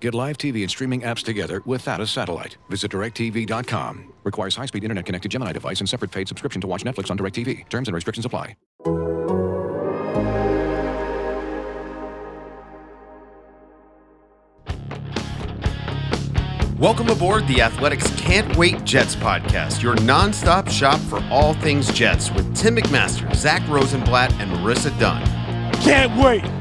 Get live TV and streaming apps together without a satellite. Visit directv.com. Requires high-speed internet-connected Gemini device and separate paid subscription to watch Netflix on DirecTV. Terms and restrictions apply. Welcome aboard the Athletic's Can't Wait Jets podcast, your nonstop shop for all things Jets with Tim McMaster, Zach Rosenblatt, and Marissa Dunn. Can't wait.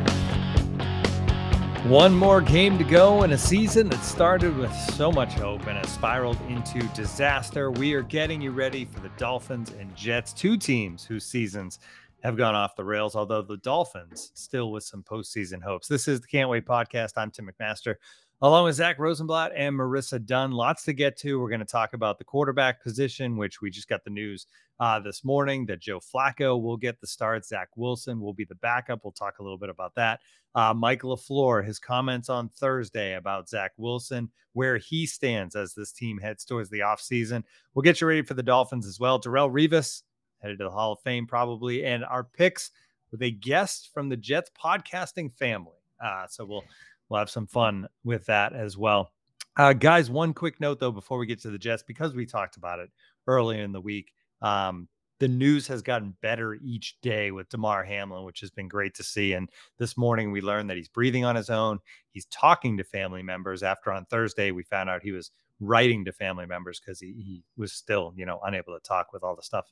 One more game to go in a season that started with so much hope and has spiraled into disaster. We are getting you ready for the Dolphins and Jets, two teams whose seasons have gone off the rails, although the Dolphins still with some postseason hopes. This is the Can't Wait podcast. I'm Tim McMaster along with Zach Rosenblatt and Marissa Dunn. Lots to get to. We're going to talk about the quarterback position, which we just got the news uh, this morning that Joe Flacco will get the start. Zach Wilson will be the backup. We'll talk a little bit about that. Uh, Mike LaFleur, his comments on Thursday about Zach Wilson, where he stands as this team heads towards the offseason. We'll get you ready for the Dolphins as well. Darrelle Revis headed to the Hall of Fame probably, and our picks with a guest from the Jets podcasting family. Uh, so we'll we'll have some fun with that as well. Uh, guys, one quick note though before we get to the Jets, because we talked about it earlier in the week. Um, the news has gotten better each day with Damar Hamlin, which has been great to see. And this morning we learned that he's breathing on his own. He's talking to family members. After on Thursday, we found out he was writing to family members because he, he was still, you know, unable to talk with all the stuff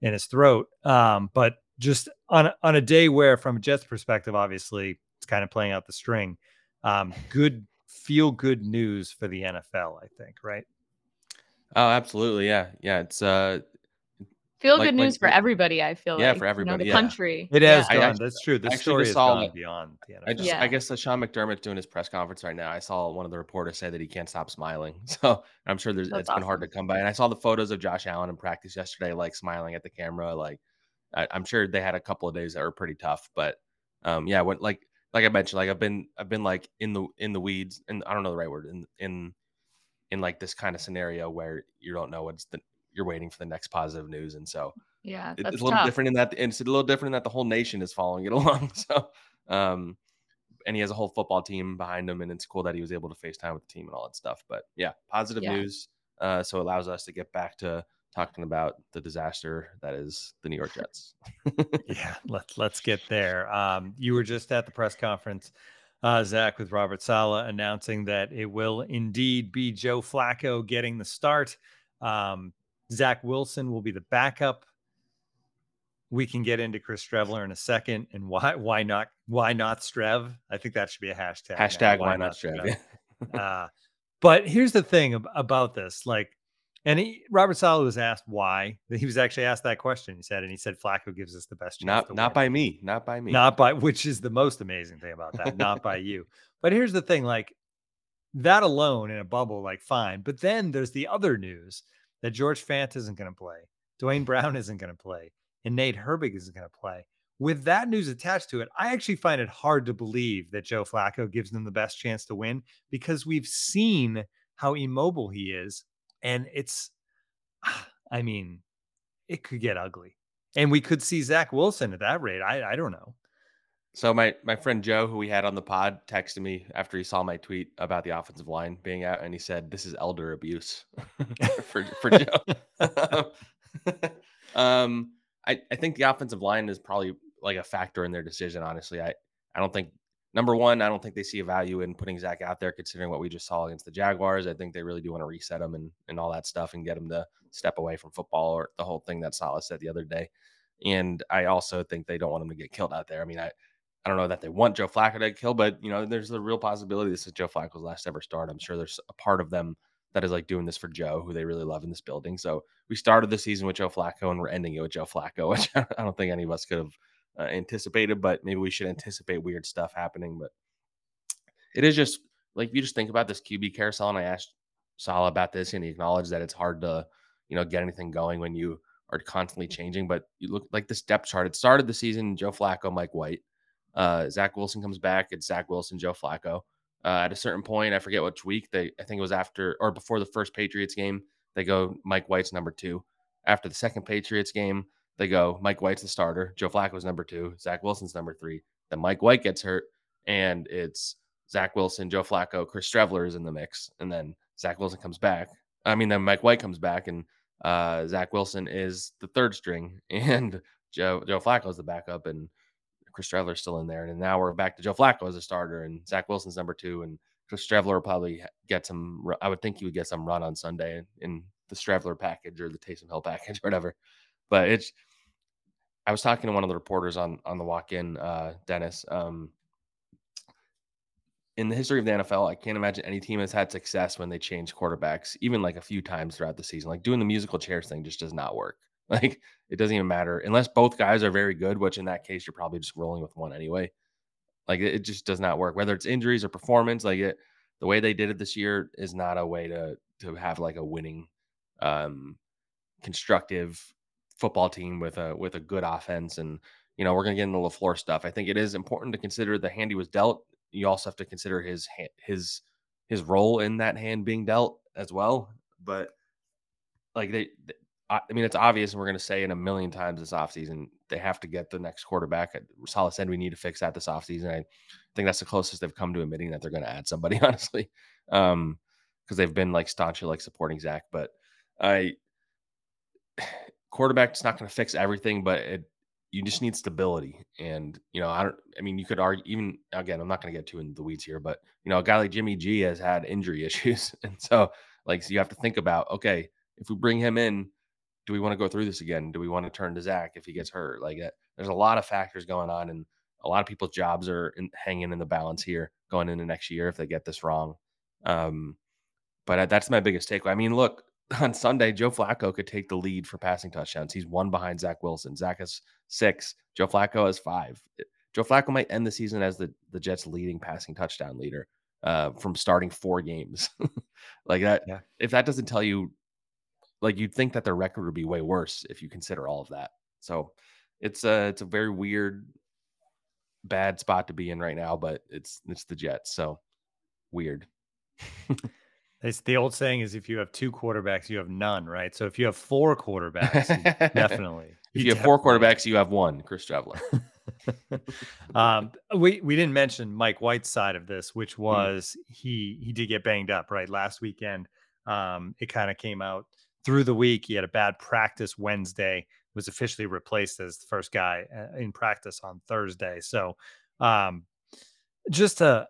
in his throat. Um, but just on on a day where, from a Jets perspective, obviously it's kind of playing out the string um, good feel good news for the NFL, I think, right? Oh, absolutely. Yeah. Yeah. It's uh feel like, good news like, for everybody, I feel yeah, like. for everybody. You know, the yeah. country. It has yeah. gone. Actually, That's true. The story has gone like, beyond the NFL. I just yeah. I guess that Sean McDermott doing his press conference right now. I saw one of the reporters say that he can't stop smiling. So I'm sure there's That's it's awesome. been hard to come by. And I saw the photos of Josh Allen in practice yesterday, like smiling at the camera. Like I, am sure they had a couple of days that were pretty tough. But um yeah, when like like I mentioned, like I've been I've been like in the in the weeds, and I don't know the right word in in in like this kind of scenario where you don't know what's the you're waiting for the next positive news, and so yeah, it's a little tough. different in that, and it's a little different in that the whole nation is following it along. So, um, and he has a whole football team behind him, and it's cool that he was able to FaceTime with the team and all that stuff. But yeah, positive yeah. news. Uh, so it allows us to get back to talking about the disaster that is the New York Jets. yeah, let's let's get there. Um, you were just at the press conference, uh, Zach, with Robert Saleh announcing that it will indeed be Joe Flacco getting the start. Um, Zach Wilson will be the backup. We can get into Chris Streveler in a second, and why why not why not Strev? I think that should be a hashtag. Hashtag now. why, why, not Strev? Strev? uh, but here's the thing about this: like and he, Robert Saleh was asked why. He was actually asked that question. He said, and he said, Flacco gives us the best chance. Not, not by me. Not by me. Not by, which is the most amazing thing about that. not by you. But here's the thing: like that alone in a bubble, like fine. But then there's the other news that George Fant isn't going to play, Duane Brown isn't going to play, and Nate Herbig isn't going to play. With that news attached to it, I actually find it hard to believe that Joe Flacco gives them the best chance to win because we've seen how immobile he is and it's, I mean, it could get ugly. And we could see Zach Wilson at that rate. I, I don't know. So my my friend Joe, who we had on the pod, texted me after he saw my tweet about the offensive line being out, and he said, "This is elder abuse for for Joe." um, I I think the offensive line is probably like a factor in their decision. Honestly, I I don't think number one, I don't think they see a value in putting Zach out there, considering what we just saw against the Jaguars. I think they really do want to reset him and, and all that stuff and get him to step away from football or the whole thing that Saleh said the other day. And I also think they don't want him to get killed out there. I mean, I, I don't know that they want Joe Flacco to get killed, but you know, there's a real possibility this is Joe Flacco's last ever start. I'm sure there's a part of them that is like doing this for Joe, who they really love in this building. So we started the season with Joe Flacco and we're ending it with Joe Flacco, which I don't think any of us could have uh, anticipated, but maybe we should anticipate weird stuff happening. But it is just like you just think about this QB carousel, and I asked Saleh about this, and he acknowledged that it's hard to, you know, get anything going when you are constantly changing. But you look like this depth chart. It started the season Joe Flacco, Mike White. Uh, Zach Wilson comes back. It's Zach Wilson, Joe Flacco. Uh, at a certain point, I forget which week they. I think it was after or before the first Patriots game. They go Mike White's number two. After the second Patriots game, they go Mike White's the starter. Joe Flacco's number two. Zach Wilson's number three. Then Mike White gets hurt, and it's Zach Wilson, Joe Flacco, Chris Streveler is in the mix, and then Zach Wilson comes back. I mean, then Mike White comes back, and uh, Zach Wilson is the third string, and Joe Joe Flacco is the backup, and Chris Streveler's still in there. And now we're back to Joe Flacco as a starter, and Zach Wilson's number two, and Chris Streveler probably get some. I would think he would get some run on Sunday in the Streveler package or the Taysom Hill package or whatever. But it's. I was talking to one of the reporters on on the walk in, uh, Dennis. Um, in the history of the NFL, I can't imagine any team has had success when they change quarterbacks, even like a few times throughout the season. Like doing the musical chairs thing just does not work. Like it doesn't even matter unless both guys are very good, which in that case you're probably just rolling with one anyway. Like it just does not work. Whether it's injuries or performance, like it, the way they did it this year is not a way to to have like a winning, um, constructive football team with a with a good offense. And you know we're gonna get into LaFleur stuff. I think it is important to consider the hand he was dealt you also have to consider his his his role in that hand being dealt as well. But like they, I mean, it's obvious, and we're going to say in a million times this offseason, they have to get the next quarterback. Saleh said we need to fix that this offseason. I think that's the closest they've come to admitting that they're going to add somebody, honestly, because um, they've been like staunchly like supporting Zach. But I quarterback's not going to fix everything, but it you just need stability. And, you know, I don't, I mean, you could argue, even again, I'm not going to get too in the weeds here, but, you know, a guy like Jimmy G has had injury issues. And so, like, so you have to think about, okay, if we bring him in, do we want to go through this again? Do we want to turn to Zach if he gets hurt? Like, there's a lot of factors going on, and a lot of people's jobs are in, hanging in the balance here going into next year if they get this wrong. Um, but uh, that's my biggest takeaway. I mean, look, on Sunday, Joe Flacco could take the lead for passing touchdowns. He's one behind Zach Wilson. Zach has six. Joe Flacco has five. Joe Flacco might end the season as the, the Jets' leading passing touchdown leader uh, from starting four games. like that, yeah. if that doesn't tell you, like you'd think that their record would be way worse if you consider all of that. So it's a it's a very weird, bad spot to be in right now, but it's it's the Jets, so weird. It's the old saying is if you have two quarterbacks, you have none, right? So if you have four quarterbacks, definitely. if you, you have four quarterbacks, you have one, Chris Streveler. um, we we didn't mention Mike White's side of this, which hmm. was mm. he he did get banged up right last weekend. Um, it kind of came out through the week. He had a bad practice Wednesday, was officially replaced as the first guy uh, in practice on Thursday. So, um, just a,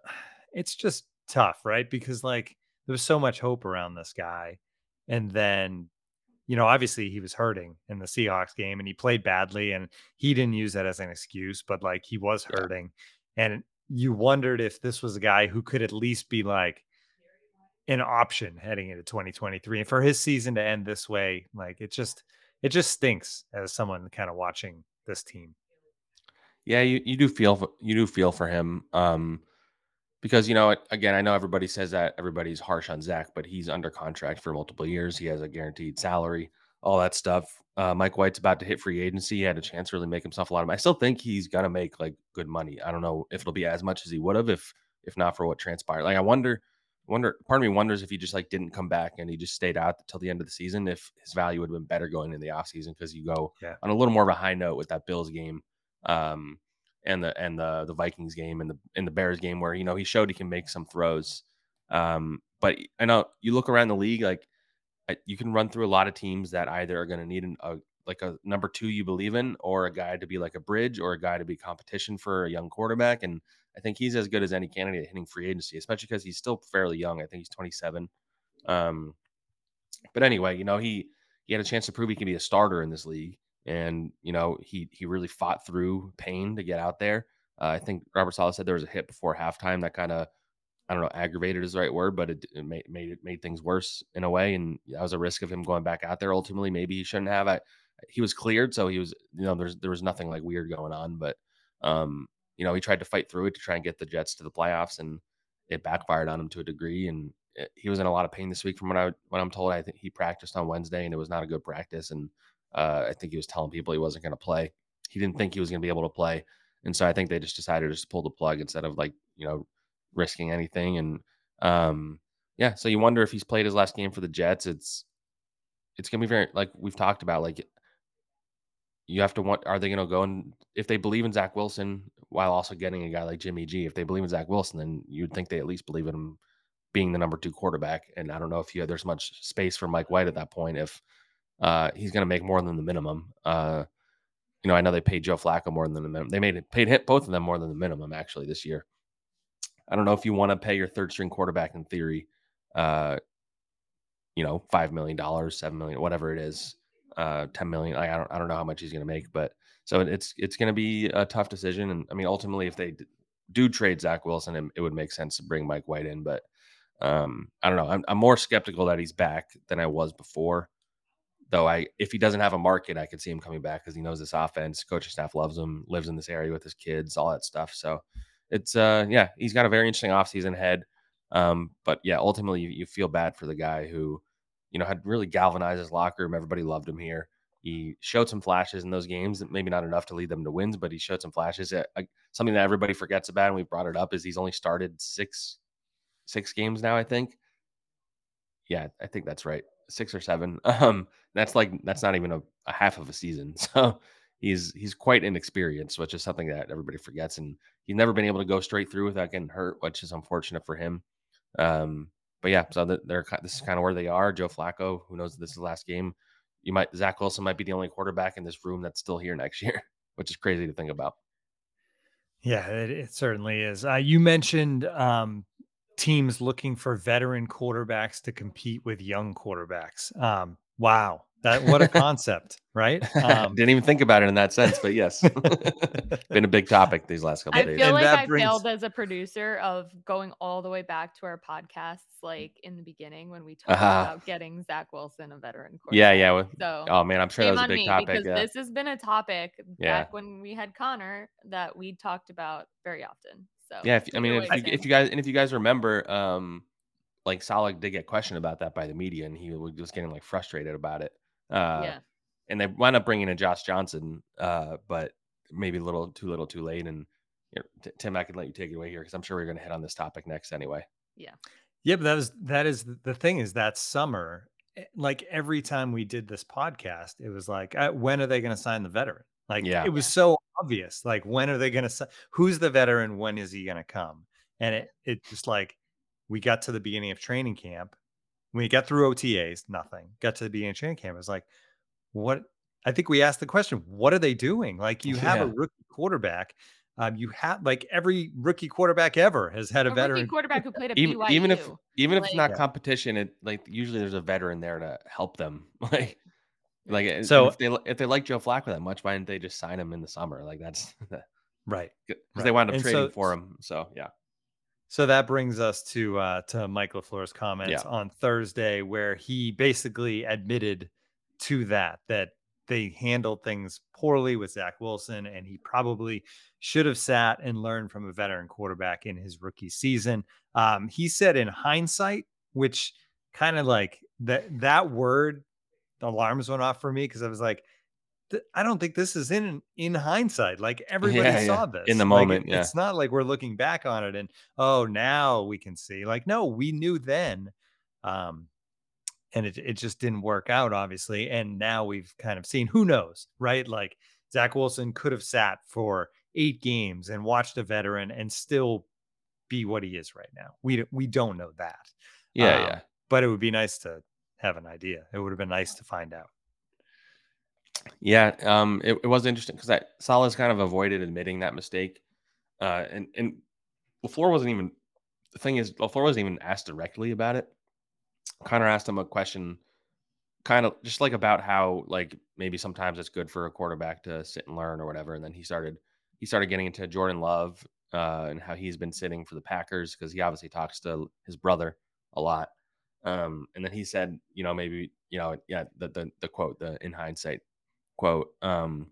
it's just tough, right? Because like there was so much hope around this guy. And then, you know, obviously he was hurting in the Seahawks game and he played badly and he didn't use that as an excuse, but like he was hurting. Yeah. And you wondered if this was a guy who could at least be like an option heading into 2023. And for his season to end this way, like it just it just stinks as someone kind of watching this team. Yeah, you, you do feel you do feel for him. Um because you know again i know everybody says that everybody's harsh on zach but he's under contract for multiple years. He has a guaranteed salary all that stuff. Uh, mike white's about to hit free agency. He had a chance to really make himself a lot of money. I still think he's gonna make like good money. I don't know if it'll be as much as he would have if if not for what transpired. Like i wonder wonder part of me wonders if he just like didn't come back and he just stayed out until the end of the season if his value would have been better going in the offseason because you go yeah. on a little more of a high note with that bills game. Um and the and the the Vikings game and the and the Bears game where you know he showed he can make some throws. Um, but I know you look around the league, like you can run through a lot of teams that either are going to need an, a like a number two you believe in, or a guy to be like a bridge, or a guy to be competition for a young quarterback. And I think he's as good as any candidate hitting free agency, especially because he's still fairly young. I think he's 27. Um, but anyway, you know he he had a chance to prove he can be a starter in this league and you know he he really fought through pain to get out there. Uh, I think Robert Saleh said there was a hit before halftime that kind of I don't know aggravated is the right word, but it, it made made it made things worse in a way, and that was a risk of him going back out there. Ultimately, maybe he shouldn't have. I, he was cleared, so he was you know there's there was nothing like weird going on, but um you know he tried to fight through it to try and get the Jets to the playoffs, and it backfired on him to a degree, and it, he was in a lot of pain this week from what I what I'm told. I think he practiced on Wednesday, and it was not a good practice, and Uh, I think he was telling people he wasn't going to play. He didn't think he was going to be able to play, and so I think they just decided to just pull the plug instead of like you know risking anything. And um, yeah, so you wonder if he's played his last game for the Jets. It's it's going to be very like we've talked about like you have to want are they going to go and if they believe in Zach Wilson while also getting a guy like Jimmy G, if they believe in Zach Wilson, then you'd think they at least believe in him being the number two quarterback. And I don't know if you there's much space for Mike White at that point if uh, he's going to make more than the minimum. Uh, you know, I know they paid Joe Flacco more than the minimum. They made it paid hit both of them more than the minimum actually this year. I don't know if you want to pay your third string quarterback in theory, uh, you know, five million dollars, seven million, whatever it is, uh, 10 million. I don't, I don't know how much he's going to make, but so it's, it's going to be a tough decision. And I mean, ultimately, if they do trade Zach Wilson, it, it would make sense to bring Mike White in, but um, I don't know. I'm, I'm more skeptical that he's back than I was before. Though I, if he doesn't have a market, I could see him coming back because he knows this offense. Coaching staff loves him, lives in this area with his kids, all that stuff. So it's, uh, yeah, he's got a very interesting offseason ahead. Um, but yeah, ultimately, you, you feel bad for the guy who, you know, had really galvanized his locker room. Everybody loved him here. He showed some flashes in those games, maybe not enough to lead them to wins, but he showed some flashes. Uh, something that everybody forgets about, and we brought it up, is he's only started six six games now. I think. Yeah, I think that's right. Six or seven. Um, that's like that's not even a, a half of a season. So he's he's quite inexperienced, which is something that everybody forgets. And he's never been able to go straight through without getting hurt, which is unfortunate for him. Um, but yeah, so they're this is kind of where they are. Joe Flacco, who knows this is the last game. You might Zach Wilson might be the only quarterback in this room that's still here next year, which is crazy to think about. Yeah, it, it certainly is. Uh, you mentioned um, teams looking for veteran quarterbacks to compete with young quarterbacks. Um, wow, that what a concept, right? Um, Didn't even think about it in that sense, but yes, been a big topic these last couple I days. I feel like I brings... failed as a producer of going all the way back to our podcasts, like in the beginning when we talked uh-huh. about getting Zach Wilson a veteran. Yeah, yeah. Well, so, oh man, I'm sure that was a big topic. Because yeah. this has been a topic yeah. back when we had Connor that we talked about very often. So yeah, if, I mean, if you, if you guys and if you guys remember, um, like Saleh did get questioned about that by the media, and he was just getting like frustrated about it. Uh, yeah. And they wound up bringing in Josh Johnson, uh, but maybe a little too little, too late. And you know, t- Tim, I can let you take it away here because I'm sure we're going to hit on this topic next anyway. Yeah. Yeah, but that is that is the thing is that summer, eh, like every time we did this podcast, it was like, uh, when are they going to sign the veteran? Like, yeah. it was so obvious. Like, when are they going to? Who's the veteran? When is he going to come? And it it just like we got to the beginning of training camp we got through OTAs, nothing. Got to the beginning of training camp. It was like, what? I think we asked the question, what are they doing? Like, you have yeah. a rookie quarterback. Um, you have like every rookie quarterback ever has had a, a veteran quarterback who played at even, BYU. Even if even if it's not yeah. competition, it like usually there's a veteran there to help them. Like, like so if they if they like Joe Flacco that much, why didn't they just sign him in the summer? Like that's right because right. they wound up and trading so, for him. So yeah. So that brings us to uh, to Mike LaFleur's comments yeah. on Thursday, where he basically admitted to that that they handled things poorly with Zach Wilson, and he probably should have sat and learned from a veteran quarterback in his rookie season. Um, he said in hindsight, which kind of like that that word alarms went off for me because I was like, I don't think this is in in hindsight. Like everybody yeah, saw yeah. this in the moment. It, yeah. It's not like we're looking back on it and oh now we can see. Like no, we knew then, um, and it it just didn't work out obviously. And now we've kind of seen who knows, right? Like Zach Wilson could have sat for eight games and watched a veteran and still be what he is right now. We we don't know that. Yeah, um, yeah. But it would be nice to have an idea. It would have been nice to find out. Yeah, um, it, it was interesting because that Saleh's kind of avoided admitting that mistake, uh, and and Lafleur wasn't even the thing is Lafleur wasn't even asked directly about it. Connor asked him a question, kind of just like about how like maybe sometimes it's good for a quarterback to sit and learn or whatever, and then he started he started getting into Jordan Love uh, and how he's been sitting for the Packers because he obviously talks to his brother a lot. Um, and then he said, you know, maybe you know, yeah, the the, the quote, the in hindsight quote. Um,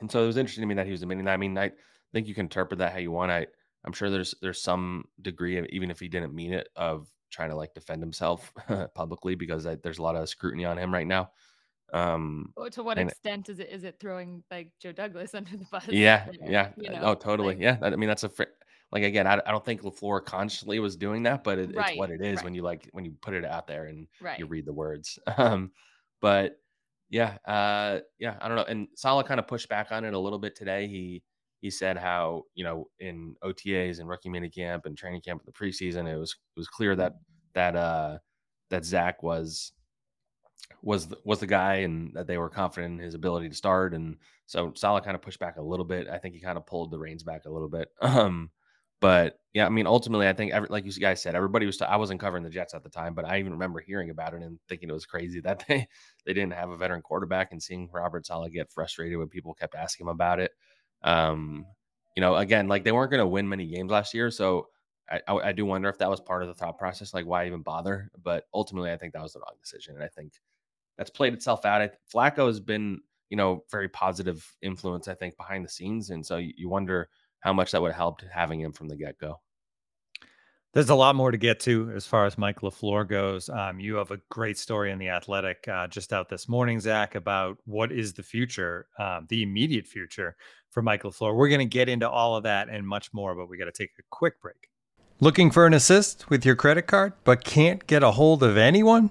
and so it was interesting to me that he was admitting that. I mean, I think you can interpret that how you want. I I'm sure there's there's some degree of even if he didn't mean it of trying to like defend himself publicly because I, there's a lot of scrutiny on him right now. Um, oh, to what extent is it is it throwing like Joe Douglas under the bus? Yeah, yeah. you uh, know, Oh, totally. like Yeah. I mean, that's a fr- like again. I, I don't think Lafleur consciously was doing that, but it, it's what it is right, when you like when you put it out there and you read the words. Um, but yeah, uh, yeah. I don't know. And Saleh kind of pushed back on it a little bit today. He he said how you know in OTAs and rookie minicamp and training camp in the preseason, it was it was clear that that uh that Zach was was the, was the guy and that they were confident in his ability to start and so Saleh kind of pushed back a little bit. I think he kind of pulled the reins back a little bit. Um but yeah, I mean ultimately I think every, like you guys said everybody was I wasn't covering the Jets at the time, but I even remember hearing about it and thinking it was crazy that they they didn't have a veteran quarterback and seeing Robert Saleh get frustrated when people kept asking him about it. Um you know, again, like they weren't going to win many games last year, so I, I, I do wonder if that was part of the thought process, like why even bother? But ultimately, I think that was the wrong decision, and I think that's played itself out. I, Flacco has been, you know, very positive influence, I think, behind the scenes, and so you, you wonder how much that would have helped having him from the get go. There's a lot more to get to as far as Mike LaFleur goes. Um, you have a great story in The Athletic uh, just out this morning, Zach, about what is the future, um, the immediate future for Mike LaFleur. We're going to get into all of that and much more, but we got to take a quick break. Looking for an assist with your credit card, but can't get a hold of anyone?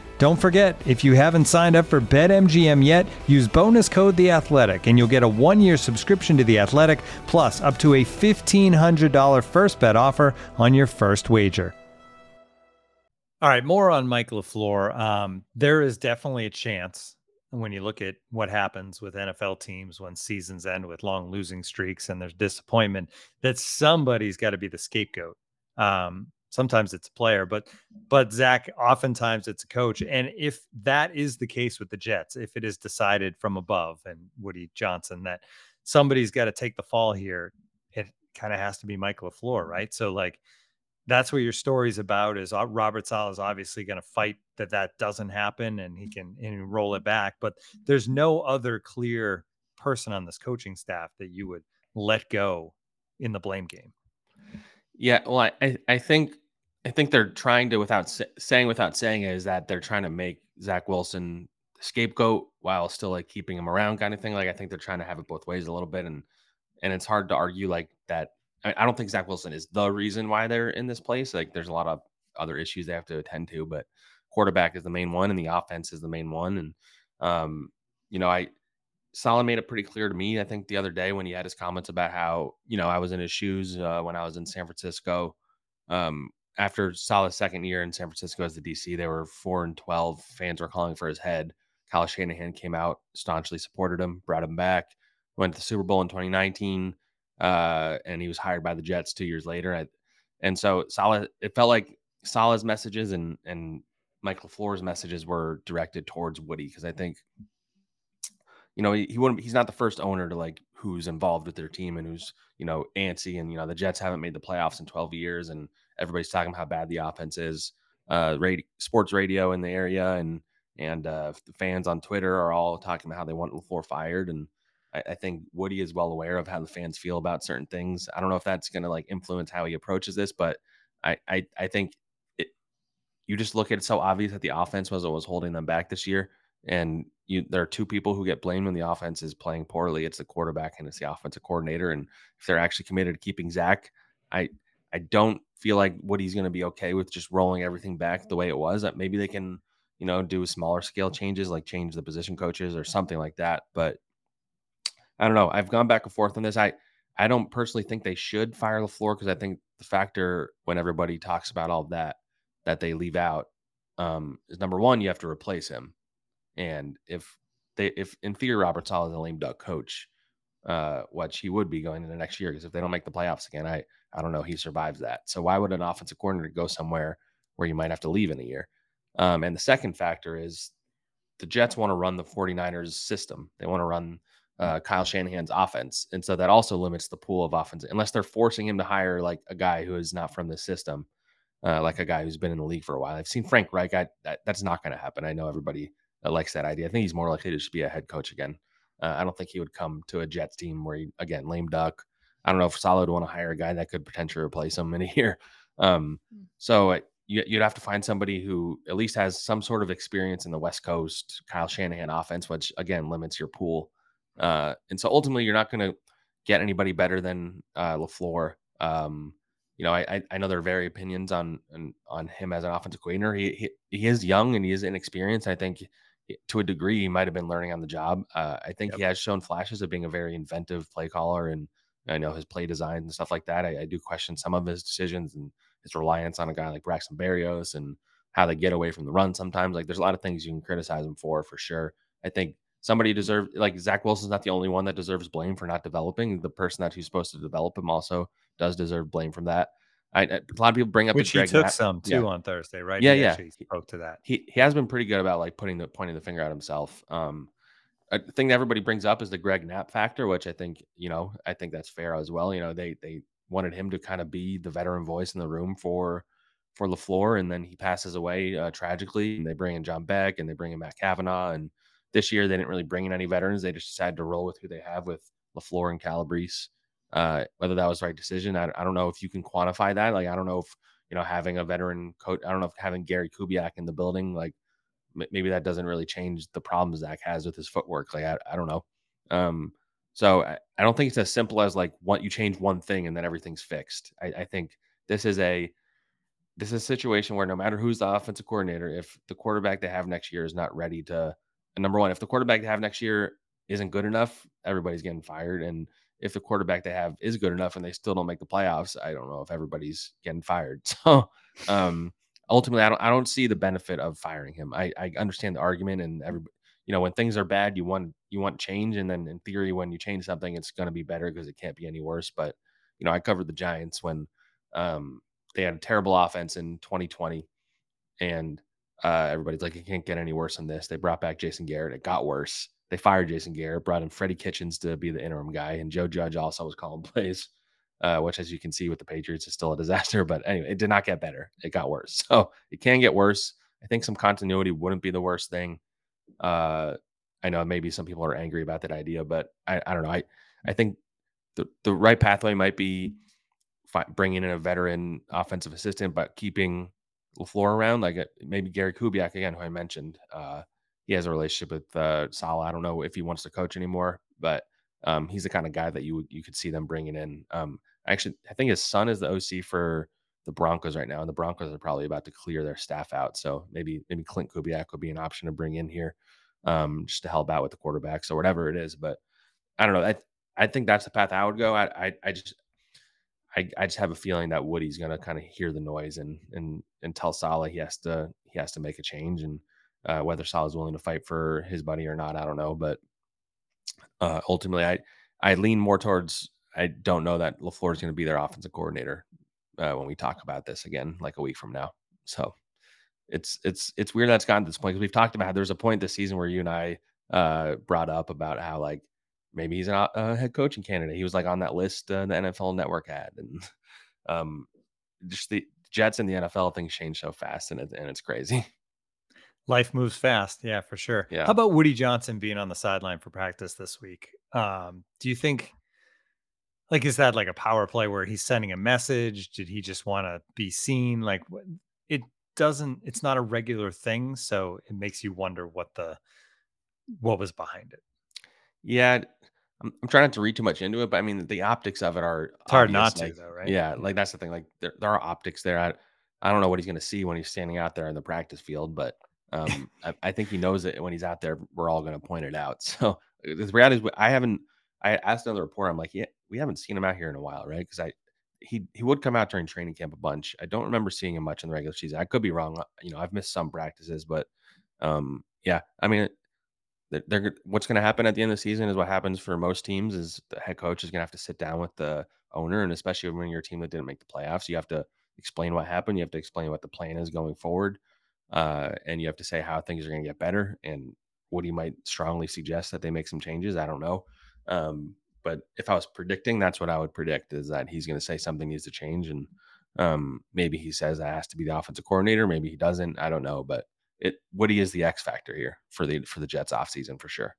Don't forget, if you haven't signed up for BetMGM yet, use bonus code The Athletic, and you'll get a one-year subscription to The Athletic, plus up to a fifteen hundred dollar first bet offer on your first wager. All right, more on Mike LaFleur. Um, there is definitely a chance when you look at what happens with NFL teams when seasons end with long losing streaks and there's disappointment that somebody's got to be the scapegoat. Um, sometimes it's a player, but but Zach, oftentimes it's a coach. And if that is the case with the Jets, if it is decided from above and Woody Johnson that somebody's got to take the fall here, it kind of has to be Mike LaFleur, right? So like that's what your story's about is uh, Robert Saleh is obviously going to fight that that doesn't happen and he can and roll it back. But there's no other clear person on this coaching staff that you would let go in the blame game. Yeah, well, I I, I think I think they're trying to without sa- saying without saying is that they're trying to make Zach Wilson the scapegoat while still like keeping him around, kind of thing. Like I think they're trying to have it both ways a little bit, and and it's hard to argue like that. I, I don't think Zach Wilson is the reason why they're in this place. Like there's a lot of other issues they have to attend to, but quarterback is the main one, and the offense is the main one. And um, you know, I Saleh made it pretty clear to me. I think the other day when he had his comments about how you know I was in his shoes uh, when I was in San Francisco. Um, after Saleh's second year in San Francisco as the DC, they were four and twelve. Fans were calling for his head. Kyle Shanahan came out, staunchly supported him, brought him back, went to the Super Bowl in 2019, uh, and he was hired by the Jets two years later. I, and so Saleh, it felt like Saleh's messages and and Mike LaFleur's messages were directed towards Woody because I think you know, he, he wouldn't. He's not the first owner to like who's involved with their team and who's you know antsy. And you know, the Jets haven't made the playoffs in 12 years, and everybody's talking about how bad the offense is. Uh, radio, sports radio in the area and and uh, the fans on Twitter are all talking about how they want LaFleur fired. And I, I, think Woody is well aware of how the fans feel about certain things. I don't know if that's going to like influence how he approaches this, but I I, I think it. You just look at it so obvious that the offense was what was holding them back this year, and you there are two people who get blamed when the offense is playing poorly. It's the quarterback and it's the offensive coordinator. And if they're actually committed to keeping Zach, I I don't feel like Woody's going to be okay with just rolling everything back the way it was. That maybe they can you know do smaller scale changes like change the position coaches or something like that. But I don't know. I've gone back and forth on this. I I don't personally think they should fire LaFleur because I think the factor when everybody talks about all that that they leave out um, is number one, you have to replace him. And if they, if in theory Robert Saleh is a lame duck coach, uh, which he would be going into next year, because if they don't make the playoffs again, I I don't know he survives that. So why would an offensive coordinator go somewhere where you might have to leave in a year? Um, and the second factor is the Jets want to run the 49ers system. They want to run uh, Kyle Shanahan's offense. And so that also limits the pool of offense, unless they're forcing him to hire like a guy who is not from the system, uh, like a guy who's been in the league for a while. I've seen Frank Reich. I, that, that's not going to happen. I know everybody likes that idea. I think he's more likely to just be a head coach again. Uh, I don't think he would come to a Jets team where he again lame duck. I don't know if Saleh would want to hire a guy that could potentially replace him in a year. Um, hmm. so you, would have to find somebody who at least has some sort of experience in the West Coast Kyle Shanahan offense, which again limits your pool. Uh, and so ultimately, you're not going to get anybody better than uh, Lafleur. Um, you know, I I know there are very opinions on on, on him as an offensive coordinator. He, he he is young and he is inexperienced. I think to a degree, he might have been learning on the job. Uh, I think yep. he has shown flashes of being a very inventive play caller, and I know his play design and stuff like that. I, I do question some of his decisions and his reliance on a guy like Braxton Berrios and how they get away from the run sometimes. Like, there's a lot of things you can criticize him for, for sure. I think somebody deserves, like, Zach Wilson's not the only one that deserves blame for not developing. The person that who's supposed to develop him also does deserve blame from that. I, a lot of people bring up which he took some too yeah. on Thursday, right? Yeah, he yeah. Spoke to that. He he has been pretty good about like putting the pointing the finger at himself. Um, a thing that everybody brings up is the Greg Knapp factor, which I think you know I think that's fair as well. You know, they they wanted him to kind of be the veteran voice in the room for for Lafleur, and then he passes away uh, tragically, and they bring in John Beck and they bring in Matt Cavanaugh, and this year they didn't really bring in any veterans. They just decided to roll with who they have with Lafleur and Calabrese. Uh, whether that was the right decision, I, I don't know if you can quantify that. Like, I don't know if you know having a veteran coach. I don't know if having Gary Kubiak in the building, like maybe that doesn't really change the problems Zach has with his footwork. Like, I, I don't know. Um, so I, I don't think it's as simple as like what you change one thing and then everything's fixed. I, I think this is a this is a situation where no matter who's the offensive coordinator, if the quarterback they have next year is not ready to, number one, if the quarterback they have next year isn't good enough, everybody's getting fired. And if the quarterback they have is good enough and they still don't make the playoffs, I don't know if everybody's getting fired. So um, ultimately, I don't I don't see the benefit of firing him. I, I understand the argument and every you know when things are bad, you want you want change, and then in theory, when you change something, it's going to be better because it can't be any worse. But you know, I covered the Giants when um, they had a terrible offense in 2020, and uh, everybody's like, it can't get any worse than this. They brought back Jason Garrett. It got worse. They fired Jason Garrett, brought in Freddie Kitchens to be the interim guy, and Joe Judge also was calling plays, uh, which, as you can see with the Patriots, is still a disaster. But anyway, it did not get better. It got worse. So it can get worse. I think some continuity wouldn't be the worst thing. Uh, I know maybe some people are angry about that idea, but I, I don't know. I, I think the, the right pathway might be fi- bringing in a veteran offensive assistant, but keeping LaFleur around, like uh, maybe Gary Kubiak again, who I mentioned. Uh, he has a relationship with uh, Saleh. I don't know if he wants to coach anymore, but um, he's the kind of guy that you you could see them bringing in. Um, actually, I think his son is the OC for the Broncos right now, and the Broncos are probably about to clear their staff out. So maybe maybe Klint Kubiak would be an option to bring in here, um, just to help out with the quarterbacks or whatever it is. But I don't know. I I think that's the path I would go. I I, I just I, I just have a feeling that Woody's going to kind of hear the noise and and and tell Saleh he has to he has to make a change and uh, whether Sal is willing to fight for his buddy or not, I don't know. But uh, ultimately, I I lean more towards I don't know that Lafleur is going to be their offensive coordinator uh, when we talk about this again, like a week from now. So it's it's it's weird that's gotten to this point because we've talked about there's a point this season where you and I uh, brought up about how like maybe he's a uh, head coaching candidate. He was like on that list uh, the NFL Network had, and um, just the Jets and the NFL things change so fast, and it, and it's crazy. Life moves fast. Yeah, for sure. Yeah. How about Woody Johnson being on the sideline for practice this week? Um, do you think like is that like a power play where he's sending a message? Did he just want to be seen? Like it doesn't it's not a regular thing, so it makes you wonder what the what was behind it. Yeah, I'm, I'm trying not to read too much into it, but I mean the optics of it are It's hard obvious, not to like, though, right? Yeah, like that's the thing. Like there, there are optics there. I, I don't know what he's going to see when he's standing out there in the practice field, but um, I, I think he knows it when he's out there. We're all going to point it out. So the reality is, I haven't. I asked another reporter. I'm like, yeah, we haven't seen him out here in a while, right? Because I, he he would come out during training camp a bunch. I don't remember seeing him much in the regular season. I could be wrong. uh, You know, I've missed some practices, but um, yeah, I mean, they're, they're what's going to happen at the end of the season is what happens for most teams is the head coach is going to have to sit down with the owner and especially when you're a team that didn't make the playoffs you have to explain what happened you have to explain what the plan is going forward uh, and you have to say how things are going to get better and Woody might strongly suggest that they make some changes I don't know um, but if I was predicting that's what I would predict is that he's going to say something needs to change and um, maybe he says that has to be the offensive coordinator maybe he doesn't I don't know but it Woody is the X factor here for the for the Jets offseason for sure.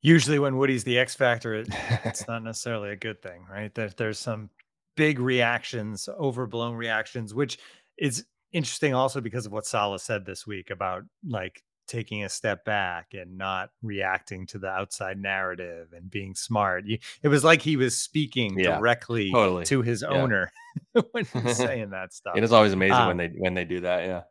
Usually when Woody's the X factor, it, it's not necessarily a good thing, right? There, there's some big reactions, overblown reactions, which is interesting also because of what Saleh said this week about like taking a step back and not reacting to the outside narrative and being smart. It was like he was speaking Yeah, directly totally. to his Yeah. owner when he was saying that stuff. It is always amazing Um, when they when they do that. Yeah.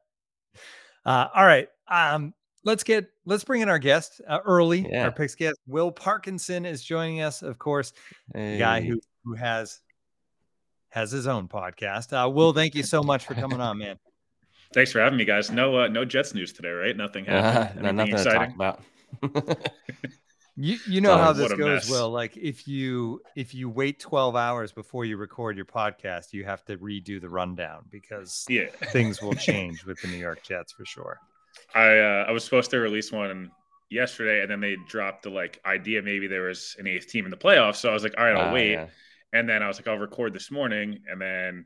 Uh, all right. Um, let's get let's bring in our guest uh, early. Yeah. Our picks guest, Will Parkinson, is joining us. Of course, the guy who who has has his own podcast. Uh, Will, thank you so much for coming on, man. Thanks for having me, guys. No, uh, no Jets news today, right? Nothing Uh, happened. no, Anything nothing to talk exciting? about. You you know Oh, how this goes, mess. Will. Like if you if you wait twelve hours before you record your podcast, you have to redo the rundown because Yeah, things will change with the New York Jets for sure. I uh, I was supposed to release one yesterday, and then they dropped the like idea maybe there was an eighth team in the playoffs. So I was like, all right, I'll Ah, wait. yeah. And then I was like, I'll record this morning, and then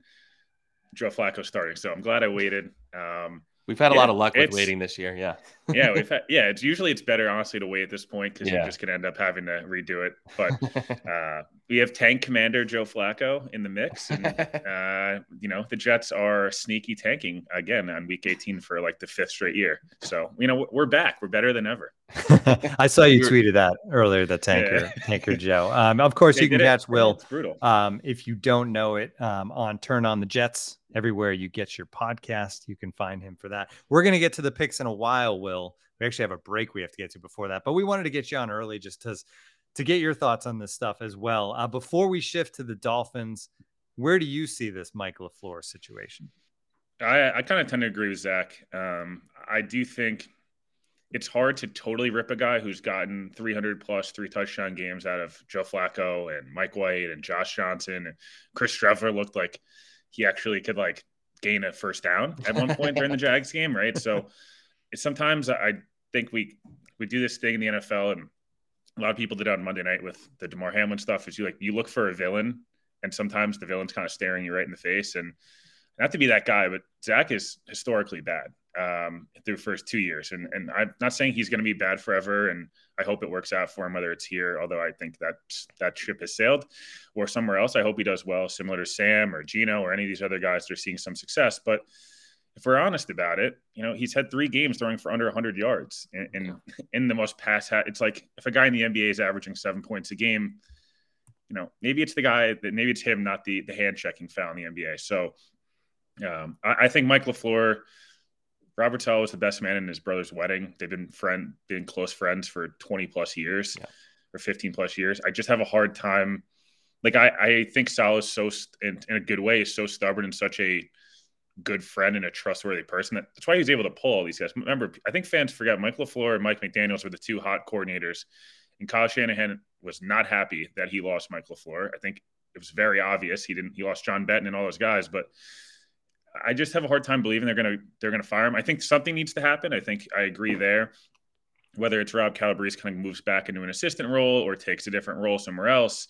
Joe Flacco starting. So I'm glad I waited. Um, We've had a Yeah, lot of luck with waiting this year. Yeah. yeah, we've had, yeah. It's usually it's better honestly to wait at this point because Yeah. you're just gonna end up having to redo it. But uh, we have tank commander Joe Flacco in the mix, and uh, you know the Jets are sneaky tanking again on Week 18 for like the fifth straight year. So you know we're back. We're better than ever. I saw you You're- tweeted that earlier, the tanker, tanker Joe. Um, of course, They you can did it. catch Will It's brutal. Um, if you don't know it, um, on Turn on the Jets, everywhere you get your podcast, you can find him for that. We're going to get to the picks in a while, Will. We actually have a break we have to get to before that, but we wanted to get you on early just to, to get your thoughts on this stuff as well. Uh, before we shift to the Dolphins, where do you see this Mike LaFleur situation? I, I kind of tend to agree with Zach. Um, I do think it's hard to totally rip a guy who's gotten 300 plus three touchdown games out of Joe Flacco and Mike White and Josh Johnson and Chris Streveler looked like he actually could like gain a first down at one point during the Jags game, right? So it's sometimes I think we we do this thing in the NFL and a lot of people did on Monday night with the Damar Hamlin stuff. Is you like you look for a villain, and sometimes the villain's kind of staring you right in the face. And not to be that guy, but Zach is historically bad um, through first two years, and and I'm not saying he's going to be bad forever. And I hope it works out for him, whether it's here, although I think that that ship has sailed, or somewhere else. I hope he does well, similar to Sam or Gino or any of these other guys that are seeing some success. But if we're honest about it, you know, he's had three games throwing for under 100 yards in in, in the most pass. Ha- it's like if a guy in the NBA is averaging seven points a game, you know, maybe it's the guy that maybe it's him, not the the hand checking foul in the NBA. So um, I, I think Mike Lafleur, Robert Saleh was the best man in his brother's wedding. They've been friend, been close friends for 20 plus years Yeah. or 15 plus years. I just have a hard time. Like I, I think Sal is so st- in, in a good way is so stubborn and such a good friend and a trustworthy person. That's why he was able to pull all these guys. Remember, I think fans forgot Mike LaFleur and Mike McDaniels were the two hot coordinators. And Kyle Shanahan was not happy that he lost Mike LaFleur. I think it was very obvious. He didn't he lost John Benton and all those guys, but I just have a hard time believing they're gonna they're gonna fire him. I think something needs to happen. I think I agree there. Whether it's Rob Calabrese kind of moves back into an assistant role or takes a different role somewhere else,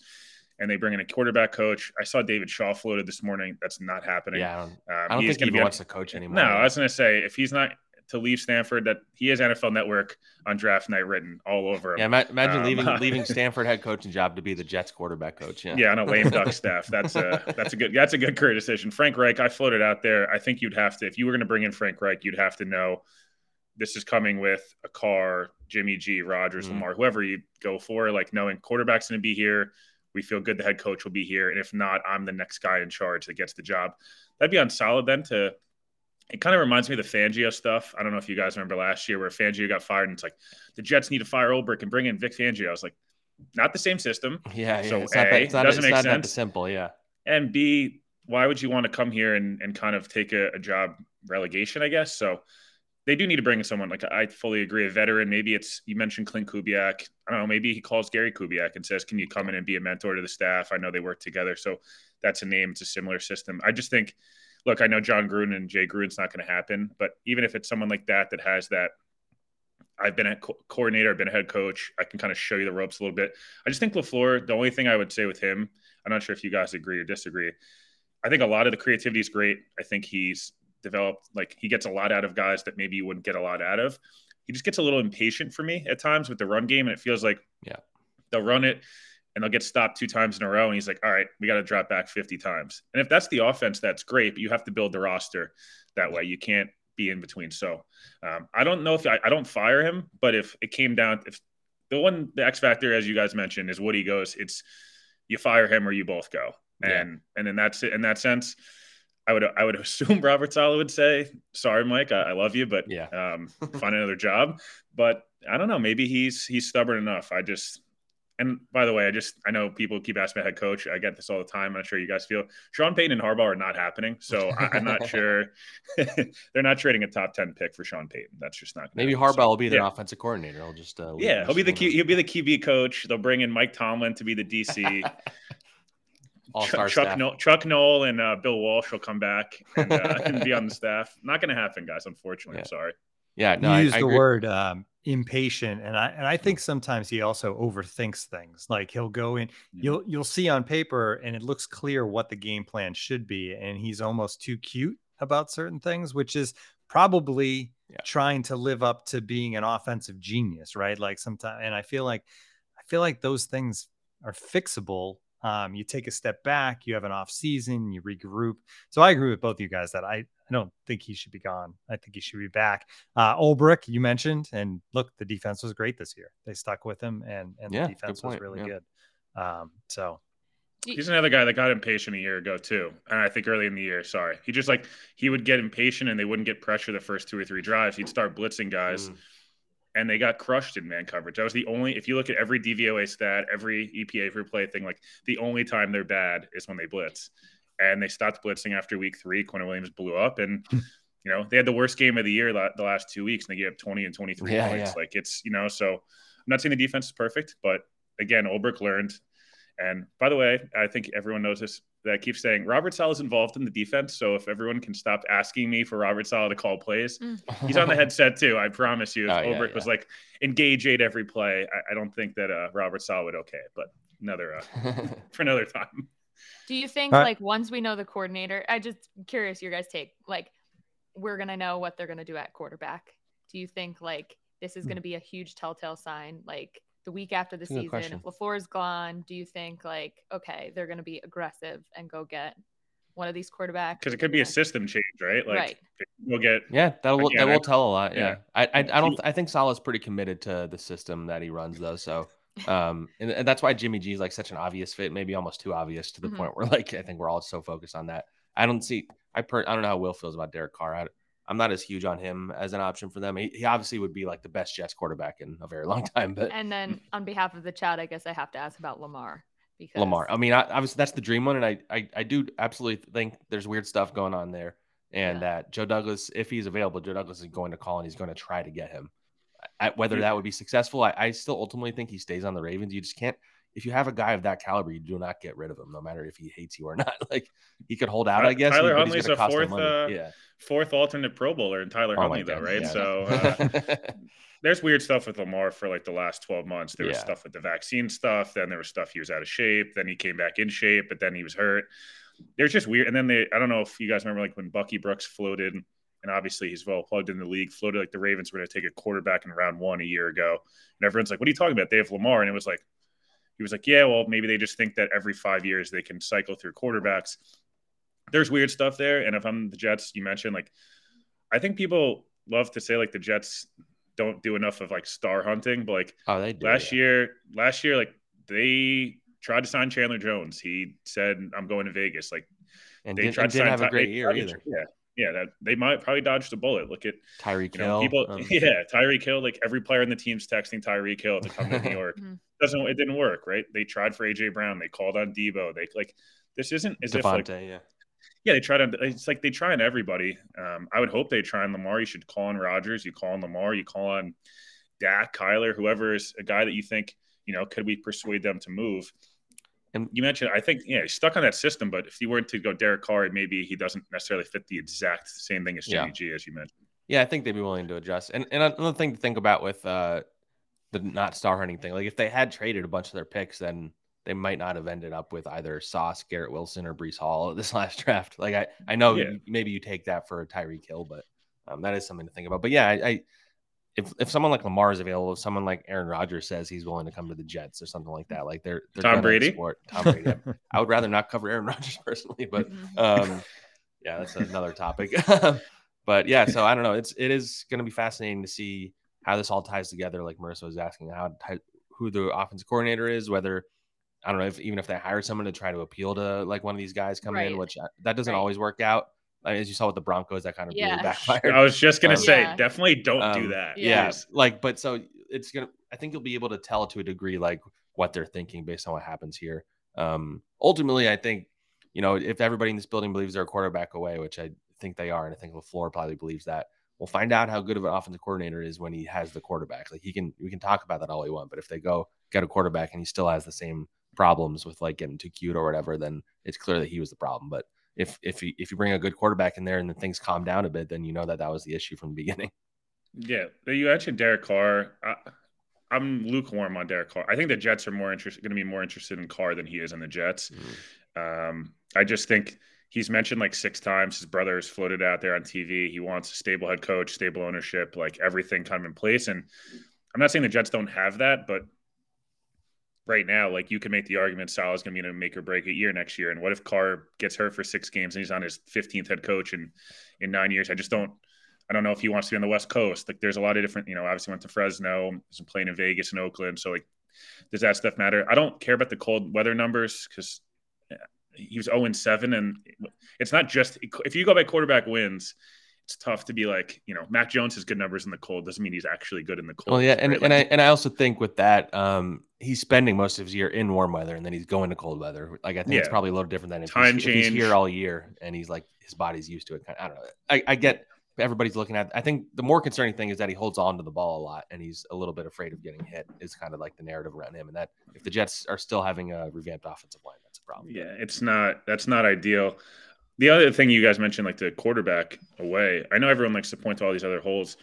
and they bring in a quarterback coach. I saw David Shaw floated this morning. That's not happening. Yeah. I don't, Um, I don't he's think he even wants to coach anymore. no, I was going to say if he's not to leave Stanford that he has NFL Network on draft night written all over him. Yeah, ma- imagine Um, leaving leaving Stanford head coaching job to be the Jets quarterback coach. Yeah, Yeah, on a lame duck staff. That's a that's a good that's a good career decision. Frank Reich, I floated out there. I think you'd have to if you were going to bring in Frank Reich, you'd have to know this is coming with a car, Jimmy G, Rogers, Mhm. Lamar, whoever you go for. Like knowing quarterback's going to be here, we feel good the head coach will be here, and if not, I'm the next guy in charge that gets the job. That'd be on solid then to. It kind of reminds me of the Fangio stuff. I don't know if you guys remember last year where Fangio got fired, and it's like the Jets need to fire Ulbrich and bring in Vic Fangio. I was like, not the same system. yeah. yeah. So, it's not, A, that, it's not, doesn't it's make not sense. simple. Yeah, and B, why would you want to come here and, and kind of take a, a job relegation, I guess? So they do need to bring in someone. Like I fully agree, a veteran. Maybe it's you mentioned Klint Kubiak. I don't know. Maybe he calls Gary Kubiak and says, "Can you come in and be a mentor to the staff?" I know they work together, so that's a name. It's a similar system. I just think, look, I know Jon Gruden and Jay Gruden's not going to happen, but even if it's someone like that that has that. I've been a co- coordinator, I've been a head coach. I can kind of show you the ropes a little bit. I just think LaFleur, the only thing I would say with him, I'm not sure if you guys agree or disagree. I think a lot of the creativity is great. I think he's developed like he gets a lot out of guys that maybe you wouldn't get a lot out of. He just gets a little impatient for me at times with the run game, and it feels like Yeah. they'll run it and they'll get stopped two times in a row, and he's like, "All right, we got to drop back 50 times." And if that's the offense, that's great, but you have to build the roster that way. You can't be in between. So um, I don't know if I, I don't fire him, but if it came down, if the one the X factor, as you guys mentioned, is Woody goes, it's you fire him or you both go. Yeah. And and in that in that sense, I would I would assume Robert Saleh would say, "Sorry, Mike, I, I love you, but Yeah. um, find another job." But I don't know. Maybe he's he's stubborn enough. I just and by the way, I just I know people keep asking about head coach. I get this all the time. I'm sure you guys feel Sean Payton and Harbaugh are not happening. So I, I'm not sure they're not trading a top ten pick for Sean Payton. That's just not maybe happen. Harbaugh So, will be their yeah. offensive coordinator. I'll just uh, Yeah, he'll be the Q, he'll be the QB coach. They'll bring in Mike Tomlin to be the DC. All-star Chuck staff. Noll, Chuck Noll and uh, Bill Walsh will come back and, uh, and be on the staff. Not going to happen, guys. Unfortunately, Yeah. I'm sorry. Yeah, no, you I, use I the agree. word um, impatient, and I and I think sometimes he also overthinks things. Like he'll go in, Mm-hmm. you'll you'll see on paper, and it looks clear what the game plan should be, and he's almost too cute about certain things, which is probably Yeah. trying to live up to being an offensive genius, right? Like sometimes, and I feel like I feel like those things are fixable. Um, you take a step back, you have an off season, you regroup. So I agree with both of you guys that I, I don't think he should be gone. I think he should be back. Uh, Ulbrich, you mentioned, and look, the defense was great this year. They stuck with him, and and Yeah, the defense was really yeah. good. Um, so He's another guy that got impatient a year ago too, and I think early in the year. Sorry, he just like he would get impatient and they wouldn't get pressure the first two or three drives. He'd start blitzing guys, Mm. And they got crushed in man coverage. That was the only. If you look at every DVOA stat, every EPA per play thing, like the only time they're bad is when they blitz, and they stopped blitzing after week three. Quinn Williams blew up, and hmm. you know they had the worst game of the year the last two weeks, and they gave up twenty and twenty three Yeah, points. yeah. Like it's you know, so I'm not saying the defense is perfect, but again, Ulbrich learned. And by the way, I think everyone knows this. That keeps saying Robert Saleh is involved in the defense. So if everyone can stop asking me for Robert Saleh to call plays, he's on the headset too. I promise you. If Oh, yeah, Ulbrich was yeah. like engage eight every play, I, I don't think that uh, Robert Saleh would okay. But another uh, for another time. Do you think All right. like once we know the coordinator, I just curious your guys' take. Like we're gonna know what they're gonna do at quarterback. Do you think like this is gonna be a huge telltale sign? Like the week after the That's good season, question. if LaFleur's gone, do you think like okay, they're gonna be aggressive and go get one of these quarterbacks? Because it could be a system change, right? Like Right. we'll get Yeah, that'll Again, that will tell a lot. Yeah, yeah. I, I I don't I think Saleh's pretty committed to the system that he runs though. So um and, and that's why Jimmy G is like such an obvious fit, maybe almost too obvious to the Mhm. point where like I think we're all so focused on that. I don't see I per I don't know how Will feels about Derek Carr. I, I'm not as huge on him as an option for them. He, he obviously would be like the best Jets quarterback in a very long time, but And then on behalf of the chat, I guess I have to ask about Lamar because Lamar. I mean, I, obviously that's the dream one, and I, I I do absolutely think there's weird stuff going on there, and Yeah. that Joe Douglas, if he's available, Joe Douglas is going to call and he's going to try to get him. I, whether that would be successful, I, I still ultimately think he stays on the Ravens. You just can't. If you have a guy of that caliber, you do not get rid of him, no matter if he hates you or not. Like he could hold out, I guess. Tyler Huntley's a fourth, uh, yeah. fourth alternate Pro Bowler in Tyler Oh Huntley, though, right? yeah. So uh, there's weird stuff with Lamar for like the last 12 months. There was Yeah. stuff with the vaccine stuff. Then there was stuff he was out of shape. Then he came back in shape, but then he was hurt. There's just weird. And then they, I don't know if you guys remember like when Bucky Brooks floated and and obviously he's well plugged in the league. Floated like the Ravens were going to take a quarterback in round one a year ago, and everyone's like, "What are you talking about? They have Lamar," and it was like, he was like, "Yeah, well, maybe they just think that every five years they can cycle through quarterbacks." There's weird stuff there, and if I'm the Jets, you mentioned like, I think people love to say like the Jets don't do enough of like star hunting, but like Oh, they do. last yeah. year, last year, like they tried to sign Chandler Jones. He said, "I'm going to Vegas." Like and they didn't, tried and to didn't sign have a great they year either. Yeah, yeah, that they might probably dodged a bullet. Look at Tyreek Hill. know, people. um, yeah, Tyreek Hill. Like every player in the team's texting Tyreek Hill to come to New York. Doesn't it didn't work, right? They tried for AJ Brown. They called on Deebo. They like this isn't as if like Devontae, yeah. yeah, they try to. It's like they try on everybody. Um, I would hope they try on Lamar. You should call on Rodgers, You call on Lamar. You call on Dak, Kyler, whoever is a guy that you think you know could we persuade them to move. And- you mentioned, I think, yeah, he's stuck on that system. But if you weren't to go Derek Carr, maybe he doesn't necessarily fit the exact same thing as Jimmy Yeah. G, as you mentioned. Yeah, I think they'd be willing to adjust. And and another thing to think about with uh the not star hunting thing, like if they had traded a bunch of their picks, then they might not have ended up with either Sauce, Garrett Wilson, or Breece Hall this last draft. Like I, I know Yeah. you- maybe you take that for a Tyreek Hill, but um, that is something to think about. But yeah, I, I if if someone like Lamar is available, if someone like Aaron Rodgers says he's willing to come to the Jets or something like that, like they're, they're Tom Brady? export- Tom Brady. I- I would rather not cover Aaron Rodgers personally, but Mhm. um, yeah, that's another topic. but yeah, so I don't know. It's it is going to be fascinating to see how this all ties together. Like Marissa was asking, how who the offensive coordinator is, whether I don't know if even if they hire someone to try to appeal to like one of these guys coming in, which uh, that doesn't Right. always work out. Like, as you saw with the Broncos, that kind of Yeah. really backfired. I was just gonna Um, say, Yeah. definitely don't do Um, that. yeah, please. like but so it's gonna i think you'll be able to tell to a degree like what they're thinking based on what happens here um ultimately i think you know if everybody in this building believes they're a quarterback away which i think they are and i think LaFleur probably believes that we'll find out how good of an offensive coordinator is when he has the quarterback like he can we can talk about that all we want but if they go get a quarterback and he still has the same problems with like getting too cute or whatever then it's clear that he was the problem but if if you, if you bring a good quarterback in there and then things calm down a bit then you know that that was the issue from the beginning Yeah, you mentioned Derek Carr. I, I'm lukewarm on Derek Carr. I think the Jets are more interested, going to be more interested in Carr than he is in the Jets. Um, I just think he's mentioned like six times. His brother has floated out there on TV. He wants a stable head coach, stable ownership, like everything kind of in place. And I'm not saying the Jets don't have that, but right now, like you can make the argument Saleh's going to be in a make or break a year next year. And what if Carr gets hurt for six games and he's on his 15th head coach in in nine years? I just don't. I don't know if he wants to be on the West Coast. Like, there's a lot of different, you know, obviously went to Fresno, he's playing in Vegas and Oakland. So, like, does that stuff matter? I don't care about the cold weather numbers because he was 0 7. And it's not just, if you go by quarterback wins, it's tough to be like, you know, Mac Jones has good numbers in the cold. Doesn't mean he's actually good in the cold. Well, yeah, and, right? and I and I also think with that, um, he's spending most of his year in warm weather, and then he's going to cold weather. Like I think it's probably a little different than if, Time he's, if he's here all year and he's like his body's used to it. I don't know. I, I get everybody's looking at. I think the more concerning thing is that he holds on to the ball a lot, and he's a little bit afraid of getting hit. Is kind of like the narrative around him, and that if the Jets are still having a revamped offensive line, that's a problem. Yeah, it's not. That's not ideal. The other thing you guys mentioned, like the quarterback away. I know everyone likes to point to all these other holes.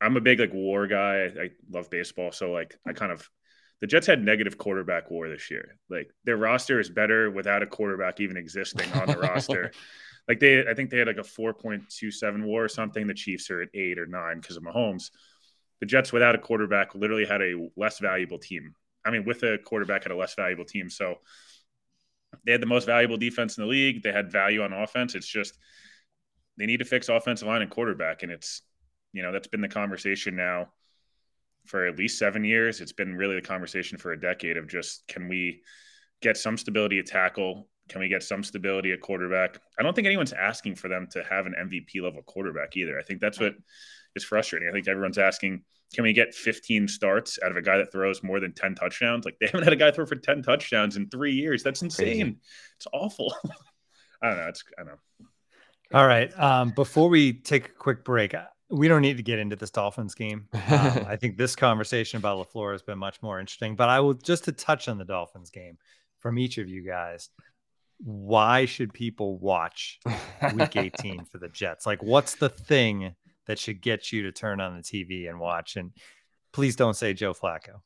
I'm a big like war guy. I, I love baseball, so like I kind of the Jets had negative quarterback war this year. Like their roster is better without a quarterback even existing on the roster. Like they, I think they had like a 4.27 war or something. The Chiefs are at eight or nine because of Mahomes. The Jets without a quarterback literally had a less valuable team. I mean, with a quarterback had a less valuable team. So they had the most valuable defense in the league. They had value on offense. It's just they need to fix offensive line and quarterback. And it's, you know, that's been the conversation now for at least seven years. It's been really the conversation for a decade of just can we get some stability at tackle? Can we get some stability at quarterback? I don't think anyone's asking for them to have an MVP level quarterback either. I think that's what is frustrating. I think everyone's asking, can we get 15 starts out of a guy that throws more than 10 touchdowns? Like they haven't had a guy throw for 10 touchdowns in three years. That's insane. Crazy. It's awful. I don't know. It's I don't know. All right. Um, before we take a quick break, uh, we don't need to get into this Dolphins game. Um, I think this conversation about LaFleur has been much more interesting, but I will just to touch on the Dolphins game from each of you guys. Why should people watch week 18 for the Jets? Like, what's the thing that should get you to turn on the TV and watch? And please don't say Joe Flacco.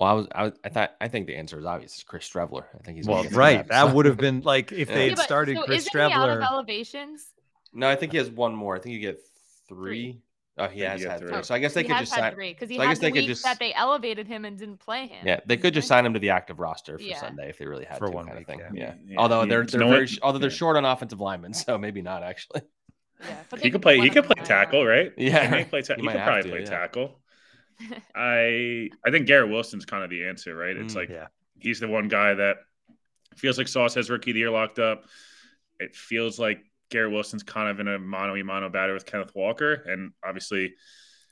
Well, I was, I was, I thought, I think the answer is obvious. It's Chris Streveler. I think he's Well, right. That would have been like if Yeah. they Yeah, had but- started so Chris isn't he out of Streveler. elevations? No, I think he has one more. I think you get three. Oh, he Yeah, has had had three. three. So I guess they he could has just had sign. three because he so I had guess the they could week just that they elevated him and didn't play him. Yeah, they could just sign him to the active roster for Yeah. Sunday if they really had For to, one kind week, of thing. yeah. Yeah. Yeah, Although he- they're you they're know very sh- although they're Yeah. short on offensive linemen, so maybe not actually. Yeah, but He could play. He of could them play might tackle, have. right? Yeah, He, may play ta- he he might could have probably to, play yeah. tackle. I I think Garrett Wilson's kind of the answer, right? It's Mm, like yeah. he's the one guy that feels like Sauce has rookie of the year locked up. It feels like Garrett Wilson's kind of in a mono mono batter with Kenneth Walker, and obviously,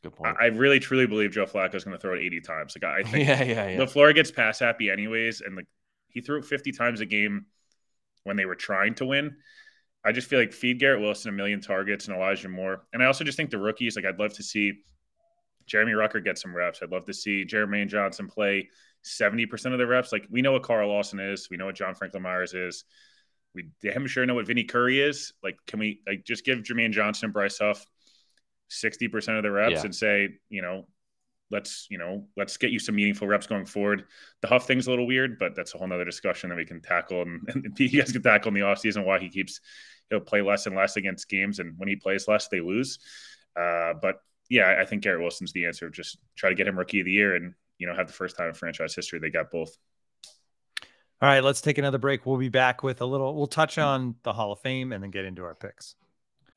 Good point. I, I really truly believe Joe Flacco is going to throw it 80 times. Like I think yeah, yeah, yeah. LaFleur gets pass happy anyways, and like he threw it 50 times a game when they were trying to win. I just feel like feed Garrett Wilson a million targets and Elijah Moore. And I also just think the rookies, like I'd love to see Jeremy Ruckert get some reps. I'd love to see Jermaine Johnson play 70% of the reps. Like we know what Carl Lawson is, we know what John Franklin Myers is. We damn sure know what Vinny Curry is. Like, can we like just give Jermaine Johnson and Bryce Huff 60% of the reps Yeah. and say, you know, let's you know let's get you some meaningful reps going forward the huff thing's a little weird but that's a whole nother discussion that we can tackle and, and you guys can tackle in the offseason why he keeps he'll play less and less against games and when he plays less they lose uh, but yeah i think garrett wilson's the answer just try to get him rookie of the year and you know have the first time in franchise history they got both All right, let's take another break. We'll be back with a little, we'll touch mm. on the Hall of Fame and then get into our picks.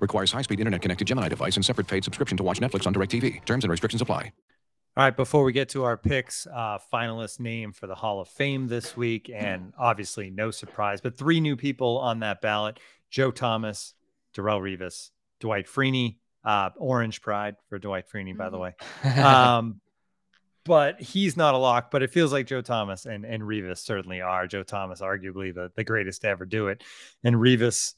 Requires high-speed internet-connected Gemini device and separate paid subscription to watch Netflix on DirecTV. Terms and restrictions apply. All right, before we get to our picks, uh, finalist name for the Hall of Fame this week, and obviously no surprise, but three new people on that ballot: Joe Thomas, Darrelle Revis, Dwight Freeney, uh, Orange Pride for Dwight Freeney, by the way. Um, but he's not a lock. But it feels like Joe Thomas and and Revis certainly are. Joe Thomas, arguably the the greatest to ever do it, and Revis,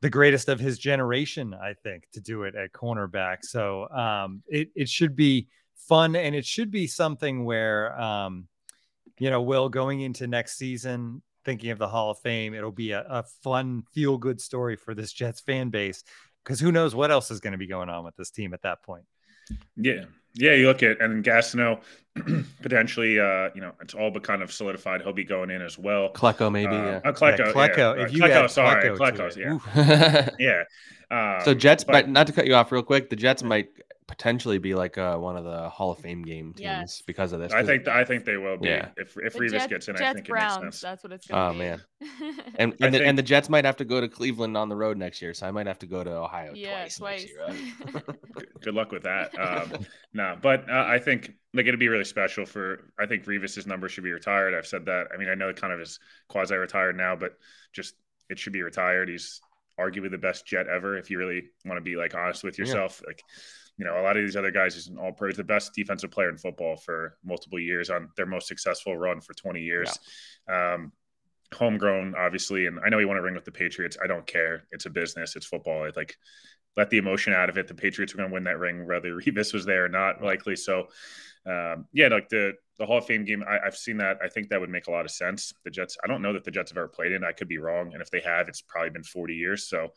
the greatest of his generation, I think, to do it at cornerback. So um, it it should be fun, and it should be something where um, you know, Will going into next season. Thinking of the Hall of Fame, it'll be a, a fun, feel good story for this Jets fan base because who knows what else is going to be going on with this team at that point. Yeah. Yeah, you look at and Gastineau potentially uh, you know, it's all but kind of solidified he'll be going in as well. Klecko maybe. Uh, yeah. uh, Klecko, Yeah, yeah, Klecko, uh, if you Klecko, sorry, Klecko Klecko's, yeah. Yeah. Um, so Jets, but- but not to cut you off real quick, the Jets might potentially be like uh, one of the Hall of Fame game teams Yes. because of this. I 'cause- think I think they will be. Yeah. If if The Revis Jets, gets in, I Jets think Browns. it makes sense. That's what it's going Oh to man, be. and I and the, think- and the Jets might have to go to Cleveland on the road next year, so I might have to go to Ohio yeah, twice. twice. Next year, uh, Good- Good luck with that. Um, no, but uh, I think like it'd be really special for. I think Revis's number should be retired. I've said that. I mean, I know it kind of is quasi retired now, but just it should be retired. He's arguably the best Jet ever. If you really want to be like honest with Yeah. yourself, like you know, a lot of these other guys is an all pro. He's the best defensive player in football for multiple years on their most successful run for 20 years. Um, homegrown, obviously, and I know he won a ring with the Patriots. I don't care. It's a business. It's football. It's like let the emotion out of it. The Patriots were going to win that ring, whether Revis was there or not, likely. So, um, yeah, like the the Hall of Fame game, I, I've seen that. I think that would make a lot of sense. The Jets. I don't know that the Jets have ever played in. I could be wrong, and if they have, it's probably been 40 years. So.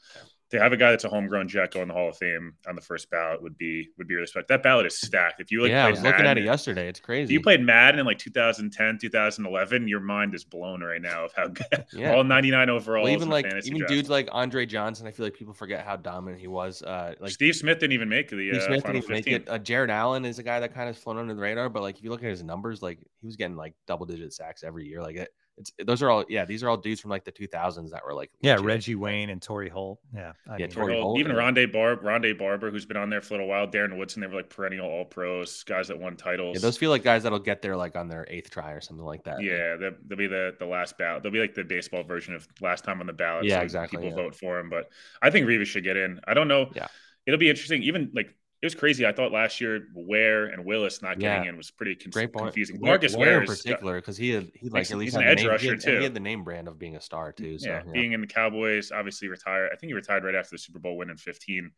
To have a guy that's a homegrown Jet go in the Hall of Fame on the first ballot would be would be really special. That ballot is stacked. If you like, yeah, I was looking at it yesterday. It's crazy. if you played Madden in like 2010, 2011, your mind is blown right now of how good Yeah. all 99 overall. well, even like even dudes like Andre Johnson, I feel like people forget how dominant he was. Uh, like Steve Smith didn't even make the Steve uh, Smith final didn't even make it. Uh, Jared Allen is a guy that kind of flown under the radar, but like if you look at his numbers, like he was getting like double digit sacks every year. Like it, It's those are all yeah. These are all dudes from like the 2000s that were like Yeah, legit. Reggie Wayne and Torrey Holt. Yeah. I Yeah, mean, Torrey Holt, even yeah. Rondé Barb, Rondé Barber, who's been on there for a little while, Darren Woodson, they were like perennial All Pros, guys that won titles. Yeah, those feel like guys that'll get there like on their eighth try or something like that. Yeah, they'll, they'll be the the last ballot. They'll be like the baseball version of last time on the ballot. Yeah, so exactly, People yeah. vote for him, but I think Revis should get in. I don't know. Yeah. it'll be interesting. Even like it was crazy. I thought last year Ware and Willis not getting Yeah. in was pretty con- Great point. confusing. Marcus Ware Ware in particular because he had he like He's- at least an edge name, he rusher, had- too. He had the name brand of being a star too. So yeah, yeah. being in the Cowboys, obviously retired. I think he retired right after the Super Bowl win in 15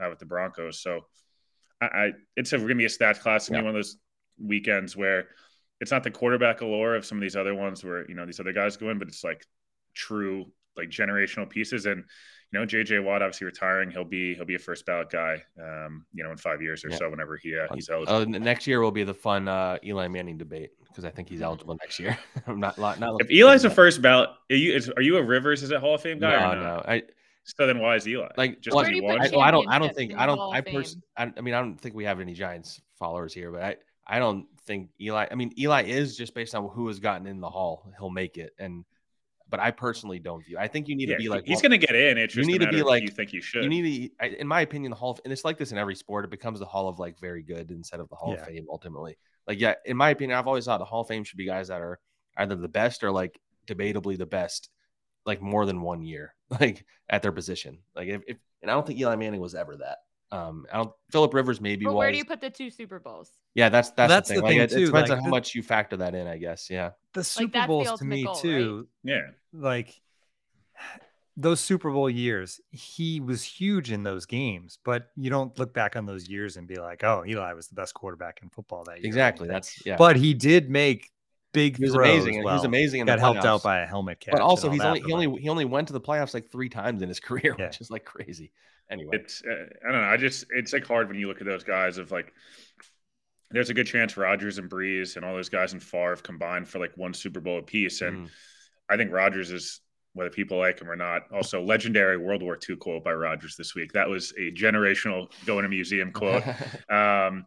uh, with the Broncos. So I, I it's a, going to be a stats class. It's going to be one of those weekends where it's not the quarterback allure of some of these other ones where, you know, these other guys go in, but it's like true, like generational pieces. And, you know, JJ Watt obviously retiring. He'll be, he'll be a first ballot guy, um, you know, in five years or Yeah. so, whenever he, uh, he's Uh, eligible. n- next year will be the fun uh, Eli Manning debate because I think he's eligible next year. I'm not not, not if Eli's forward a first ballot, are you, is, are you a Rivers? Is it Hall of Fame guy? no, or not? no. I So then why is Eli? like just well, he you won? I, well, I don't. I don't think. I don't. I of pers- Fame? I, I mean, I don't think we have any Giants followers here, but I. I don't think Eli. I mean, Eli is just based on who has gotten in the Hall. He'll make it, and but I personally don't view. I think you need Yeah, to be like he's well, going to get in. It's you just need to be like- you think you should. You need to, in my opinion, the Hall of, and it's like this in every sport. It becomes the Hall of like very good instead of the Hall Yeah. of Fame ultimately. Like, yeah, in my opinion, I've always thought the Hall of Fame should be guys that are either the best or like debatably the best, like more than one year, like at their position. Like, if, if and I don't think Eli Manning was ever that. Um, I don't. Philip Rivers maybe But was. where do you put the two Super Bowls? yeah, that's that's, That's the the thing. Like, thing, it, it too, depends like, on how much you factor that in, I guess. Yeah. the Super that's the Bowls to me goal, right? too, yeah. like those Super Bowl years, he was huge in those games, but you don't look back on those years and be like, "Oh, Eli was the best quarterback in football that year." Exactly. anything. That's yeah. But he did make big he was throws. amazing. and Well, he was amazing. In the got helped out by a helmet catch. But also, and he's only he only he only went to the playoffs like three times in his career, Yeah. which is like crazy. Anyway, It's uh, I don't know. I just it's like hard when you look at those guys of like. There's a good chance Rodgers and Brees and all those guys in Favre combined for like one Super Bowl apiece, and Mhm. I think Rodgers is whether people like him or not. Also, legendary World War II quote by Rodgers this week. That was a generational go in a museum quote. Um,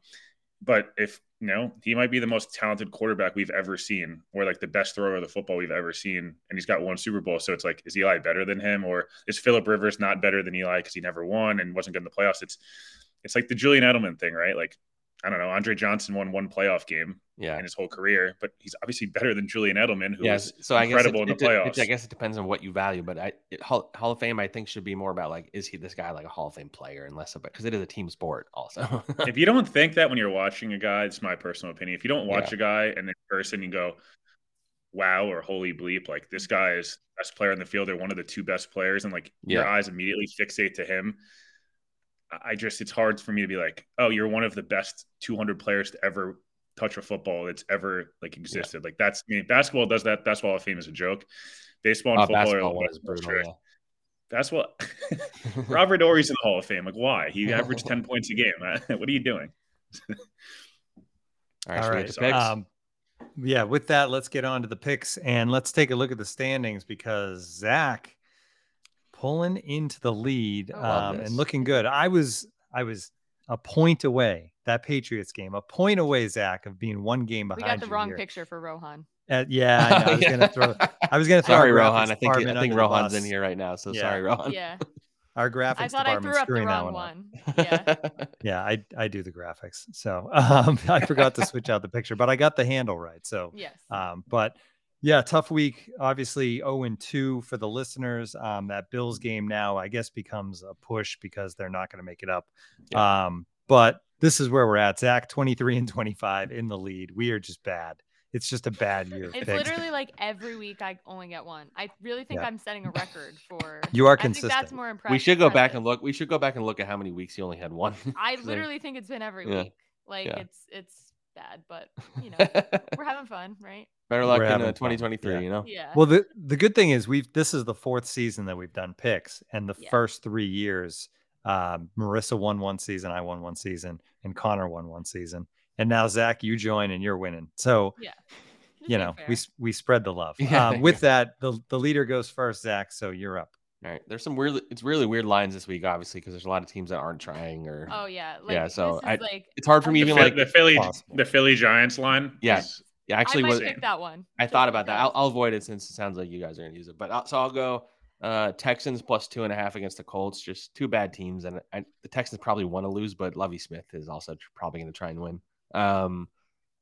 but if you know, he might be the most talented quarterback we've ever seen, or like the best thrower of the football we've ever seen, and he's got one Super Bowl. So it's like, is Eli better than him, or is Philip Rivers not better than Eli because he never won and wasn't good in the playoffs? It's it's like the Julian Edelman thing, right? Like, I don't know, Andre Johnson won one playoff game yeah. in his whole career, but he's obviously better than Julian Edelman, who Yes. So I guess incredible it, in the it de- it- playoffs. I guess it depends on what you value, but I it, Hall, Hall of Fame I think should be more about like is he this guy like a Hall of Fame player and less about because it is a team sport also. if you don't think that when you're watching a guy, it's my personal opinion. If you don't watch a guy and then in person you go, wow, or holy bleep, like this guy is best player in the field or one of the two best players, and like your eyes immediately fixate to him. I I just, it's hard for me to be like, oh, you're one of the best 200 players to ever touch a football that's ever like existed. Like that's, I mean, basketball does that. Basketball Hall of Fame is a joke. Baseball and Oh, football are a basketball little one bit brutal. strict. Yeah. Basketball, Robert Horry's in the Hall of Fame. Like, why? He averaged 10 points a game. what are you doing? All right, All should we right. get the picks? Um, yeah, with that, let's get on to the picks and let's take a look at the standings because Zach pulling into the lead um, and looking good. I was I was a point away that Patriots game, a point away, Zach, of being one game behind. We got the wrong here. picture for Rohan. Uh, yeah, I, know, I was gonna throw. I was gonna throw. sorry, Rohan. I think I think Rohan's in here right now. So Yeah. sorry, Rohan. Yeah. Our graphics I thought I department threw up the screwing that wrong one. up. one. Yeah. Yeah, I I do the graphics, so um, I forgot to switch out the picture, but I got the handle right. So Yes. um, but yeah, tough week. Obviously, 0 and 2 for the listeners. Um, that Bills game now, I guess, becomes a push because they're not going to make it up. Um, but this is where we're at. Zach, 23 and 25 in the lead. We are just bad. It's just a bad year. It's picks. literally like every week I only get one. I really think Yeah. I'm setting a record for. You are I think that's consistent. more impressive. we should go back and look. We should go back and look at how many weeks you only had one. I literally think it's been every Yeah. week. Like Yeah. it's it's bad, but you know we're having fun, right? Better luck We're in uh, 2023. yeah. You know. Yeah. Well, the the good thing is we've this is the fourth season that we've done picks, and the Yeah. first three years, um, Marissa won one season, I won one season, and Connor won one season, and now Zach, you join and you're winning. So yeah. Just you know fair. we we spread the love. Yeah. Um, with that, the the leader goes first, Zach. So you're up. All right. There's some weird. It's really weird lines this week, obviously, because there's a lot of teams that aren't trying or. Oh yeah. Like, Yeah, so this is I- like It's hard for me The, even like. the Philly, possible. the Philly Giants line. Yeah. is- Yeah, I actually, might was, pick that one. I thought about that. I'll. I'll avoid it since it sounds like you guys are going to use it. But I'll, so I'll go uh, Texans plus two and a half against the Colts. Just two bad teams, and I, the Texans probably want to lose, but Lovie Smith is also probably going to try and win. Um,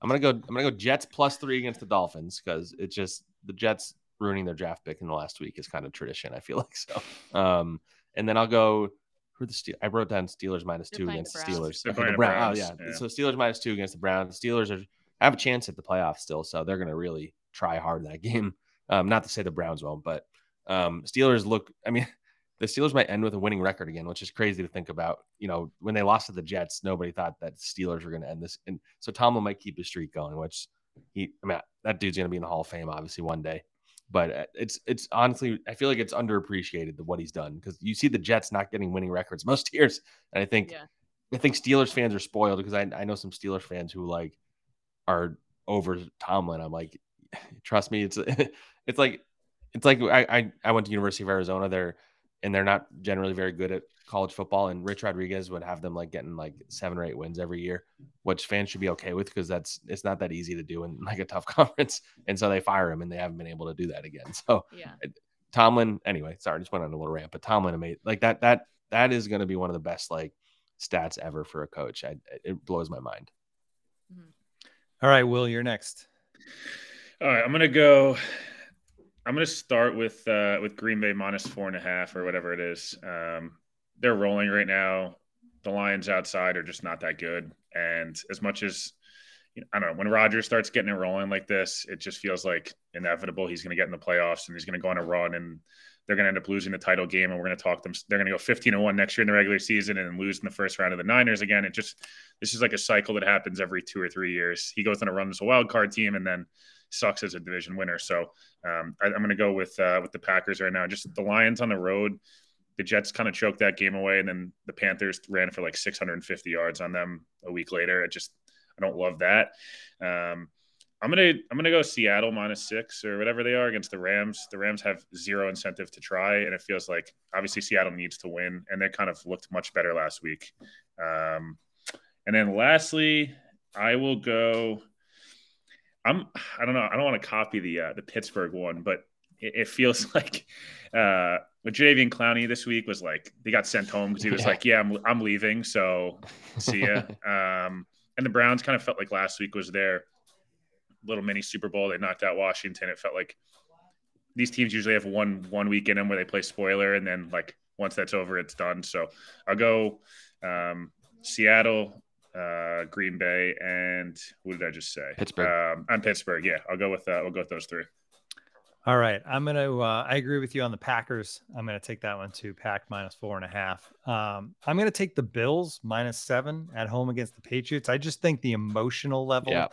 I'm gonna go. I'm gonna go Jets plus three against the Dolphins because it's just the Jets ruining their draft pick in the last week is kind of tradition. I feel like so. Um, and then I'll go. Who are the Steel? I wrote down Steelers minus They're two against the the Browns. Steelers. They're Okay, the the Brown- oh, yeah. yeah. So Steelers minus two against the Browns. Steelers are have a chance at the playoffs still, so they're gonna really try hard that game. Um, not to say the Browns won't, but um, Steelers look. I mean, the Steelers might end with a winning record again, which is crazy to think about. You know, when they lost to the Jets, nobody thought that Steelers were going to end this, and so Tomlin might keep his streak going. Which he, I mean, that dude's going to be in the Hall of Fame, obviously one day. But uh, it's it's honestly, I feel like it's underappreciated the, what he's done because you see the Jets not getting winning records most years, and I think Yeah. I think Steelers fans are spoiled because I, I know some Steelers fans who like are over Tomlin. I'm like, trust me, it's it's like it's like I, I I went to University of Arizona there, and they're not generally very good at college football. And Rich Rodriguez would have them like getting like seven or eight wins every year, which fans should be okay with because that's it's not that easy to do in like a tough conference. And so they fire him, and they haven't been able to do that again. So Yeah. Tomlin, anyway, sorry, just went on a little rant, but Tomlin I made like that that that is going to be one of the best like stats ever for a coach. I, it blows my mind. Mm-hmm. All right, Will, you're next. All right, I'm gonna go. I'm gonna start with uh, with Green Bay minus four and a half or whatever it is. Um, they're rolling right now. The Lions outside are just not that good, and as much as you know, I don't know when Rodgers starts getting it rolling like this, it just feels like inevitable. He's going to get in the playoffs and he's going to go on a run, and they're going to end up losing the title game. And we're going to talk them. They're going to go 15 and one next year in the regular season and lose in the first round of the Niners again. It just this is like a cycle that happens every two or three years. He goes on a run as a wild card team and then sucks as a division winner. So um, I, I'm going to go with uh, with the Packers right now. Just the Lions on the road. The Jets kind of choked that game away, and then the Panthers ran for like 650 yards on them a week later. I just I don't love that. Um, I'm gonna I'm gonna go Seattle minus six or whatever they are against the Rams. The Rams have zero incentive to try, and it feels like obviously Seattle needs to win, and they kind of looked much better last week. Um, and then lastly, I will go. I'm I don't know I don't want to copy the uh, the Pittsburgh one, but it, it feels like uh, with Jadeveon Clowney this week was like they got sent home because he was Yeah. like, yeah, I'm I'm leaving, so see ya. um, and the Browns kind of felt like last week was their little mini Super Bowl. They knocked out Washington. It felt like these teams usually have one one week in them where they play spoiler, and then like once that's over, it's done. So I'll go um, Seattle, uh, Green Bay, and what did I just say? Pittsburgh. Um, I'm Pittsburgh. Yeah, I'll go with uh, we'll go with those three. All right, I'm gonna. Uh, I agree with you on the Packers. I'm gonna take that one too. Pack minus four and a half. Um, I'm gonna take the Bills minus seven at home against the Patriots. I just think the emotional level Yeah.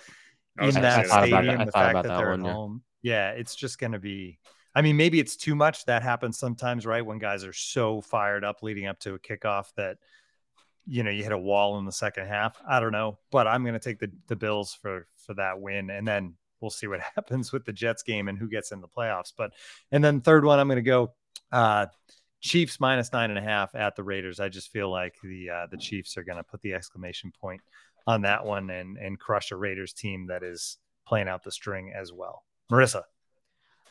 In that say that. I thought about stadium, that- the fact that that they're one, at yeah. home, yeah, it's just gonna be. I mean, maybe it's too much. That happens sometimes, right? When guys are so fired up leading up to a kickoff that you know you hit a wall in the second half. I don't know, but I'm going to take the the Bills for for that win, and then we'll see what happens with the Jets game and who gets in the playoffs. But and then third one, I'm going to go uh, Chiefs minus nine and a half at the Raiders. I just feel like the uh, the Chiefs are going to put the exclamation point on that one and and crush a Raiders team that is playing out the string as well. Marissa.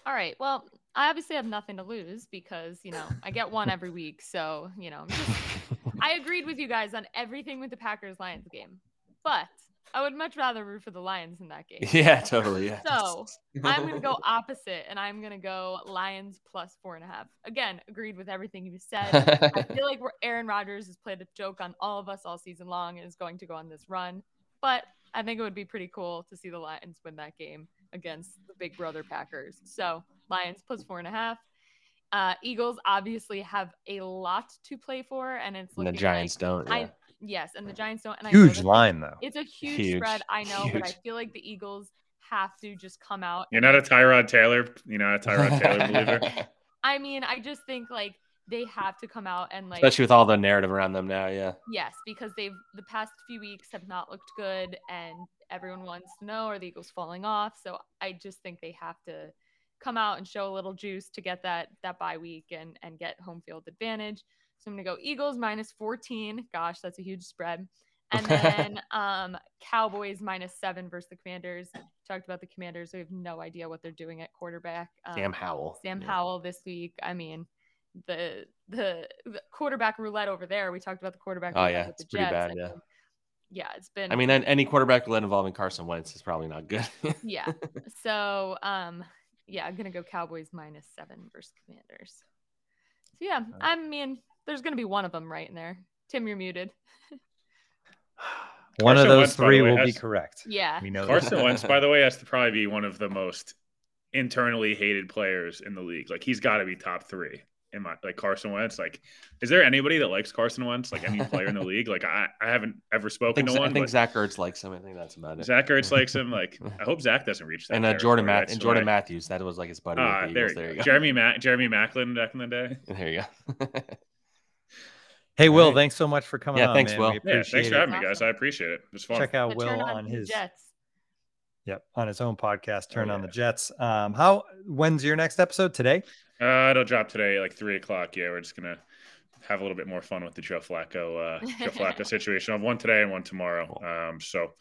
All right. Well, I obviously have nothing to lose because, you know, I get one every week. So, you know, just, I agreed with you guys on everything with the Packers Lions game, but I would much rather root for the Lions in that game. Yeah, totally. Yeah. So I'm going to go opposite and I'm going to go Lions plus four and a half. Again, agreed with everything you said. I feel like we're, Aaron Rodgers has played a joke on all of us all season long and is going to go on this run. But I think it would be pretty cool to see the Lions win that game against the big brother Packers. So Lions plus four and a half. Uh, Eagles obviously have a lot to play for, and it's and the Giants like, don't. Yeah. I yes, and the Giants don't. And I know Huge that line though. It's a huge, Huge, spread, I know, but I feel like the Eagles have to just come out. You're not a Tyrod Taylor. You're not a Tyrod Taylor believer. I mean, I just think like they have to come out and like Especially with all the narrative around them now. Yeah. Yes, because they've the past few weeks have not looked good, and everyone wants to know are the Eagles falling off. So I just think they have to come out and show a little juice to get that that bye week and and get home field advantage. So I'm gonna go Eagles minus 14. Gosh, that's a huge spread. And then um, Cowboys minus seven versus the Commanders. Talked about the Commanders. We have no idea what they're doing at quarterback. Um, Sam Howell. Sam Yeah. Howell this week. I mean, the, the the quarterback roulette over there. We talked about the quarterback. Oh, yeah, it's pretty Jets. bad, I yeah. mean, yeah, it's been. I mean, any quarterback roulette involving Carson Wentz is probably not good. yeah. So, um, yeah, I'm gonna go Cowboys minus seven versus Commanders. So yeah, I mean, there's gonna be one of them right in there. Tim, you're muted. One of those Wentz, three way, will be correct. Yeah. We know. Carson Wentz, by the way, has to probably be one of the most internally hated players in the league. Like he's got to be top three in my like Carson Wentz. Like, is there anybody that likes Carson Wentz? Like any player in the league? Like I, I haven't ever spoken to Z- I one. think but Zach Ertz likes him. I think that's about it. Zach Ertz likes him. Like I hope Zach doesn't reach that. and uh, Jordan territory. Matt and Jordan Matthews. That was like his buddy. With the there, you there go. you go. Jeremy Mac Jeremy Maclin back in the day. There you go. Hey, Will, Alright. thanks so much for coming Yeah, on. thanks, man. Will. We Yeah, Yeah, thanks appreciate for it. having me, guys. Awesome. I appreciate it. It was fun. Check out Will turn on his Jets. yep on his own podcast, Turn on yeah. the Jets. Um, how when's your next episode today? Uh, it'll drop today, like three o'clock. Yeah, we're just gonna have a little bit more fun with the Joe Flacco, uh, Joe Flacco situation. I've one today and one tomorrow. Um, so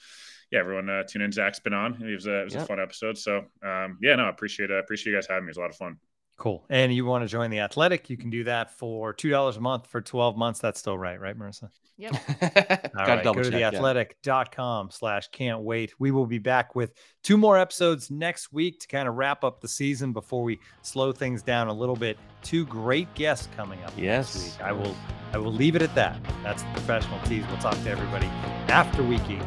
yeah, everyone uh, tune in. Zach's been on. It was a, it was Yeah. a fun episode. So um, yeah, no, I appreciate. I appreciate you guys having me. It was a lot of fun. Cool. And you want to join the Athletic? You can do that for two dollars a month for twelve months. That's still right, right, Marissa? Yep. Gotta All right, double go to check, yeah. theathletic.com slash can't wait. We will be back with two more episodes next week to kind of wrap up the season before we slow things down a little bit. Two great guests coming up Yes. next week. I will I will leave it at that. That's the professional tease. We'll talk to everybody after week 18.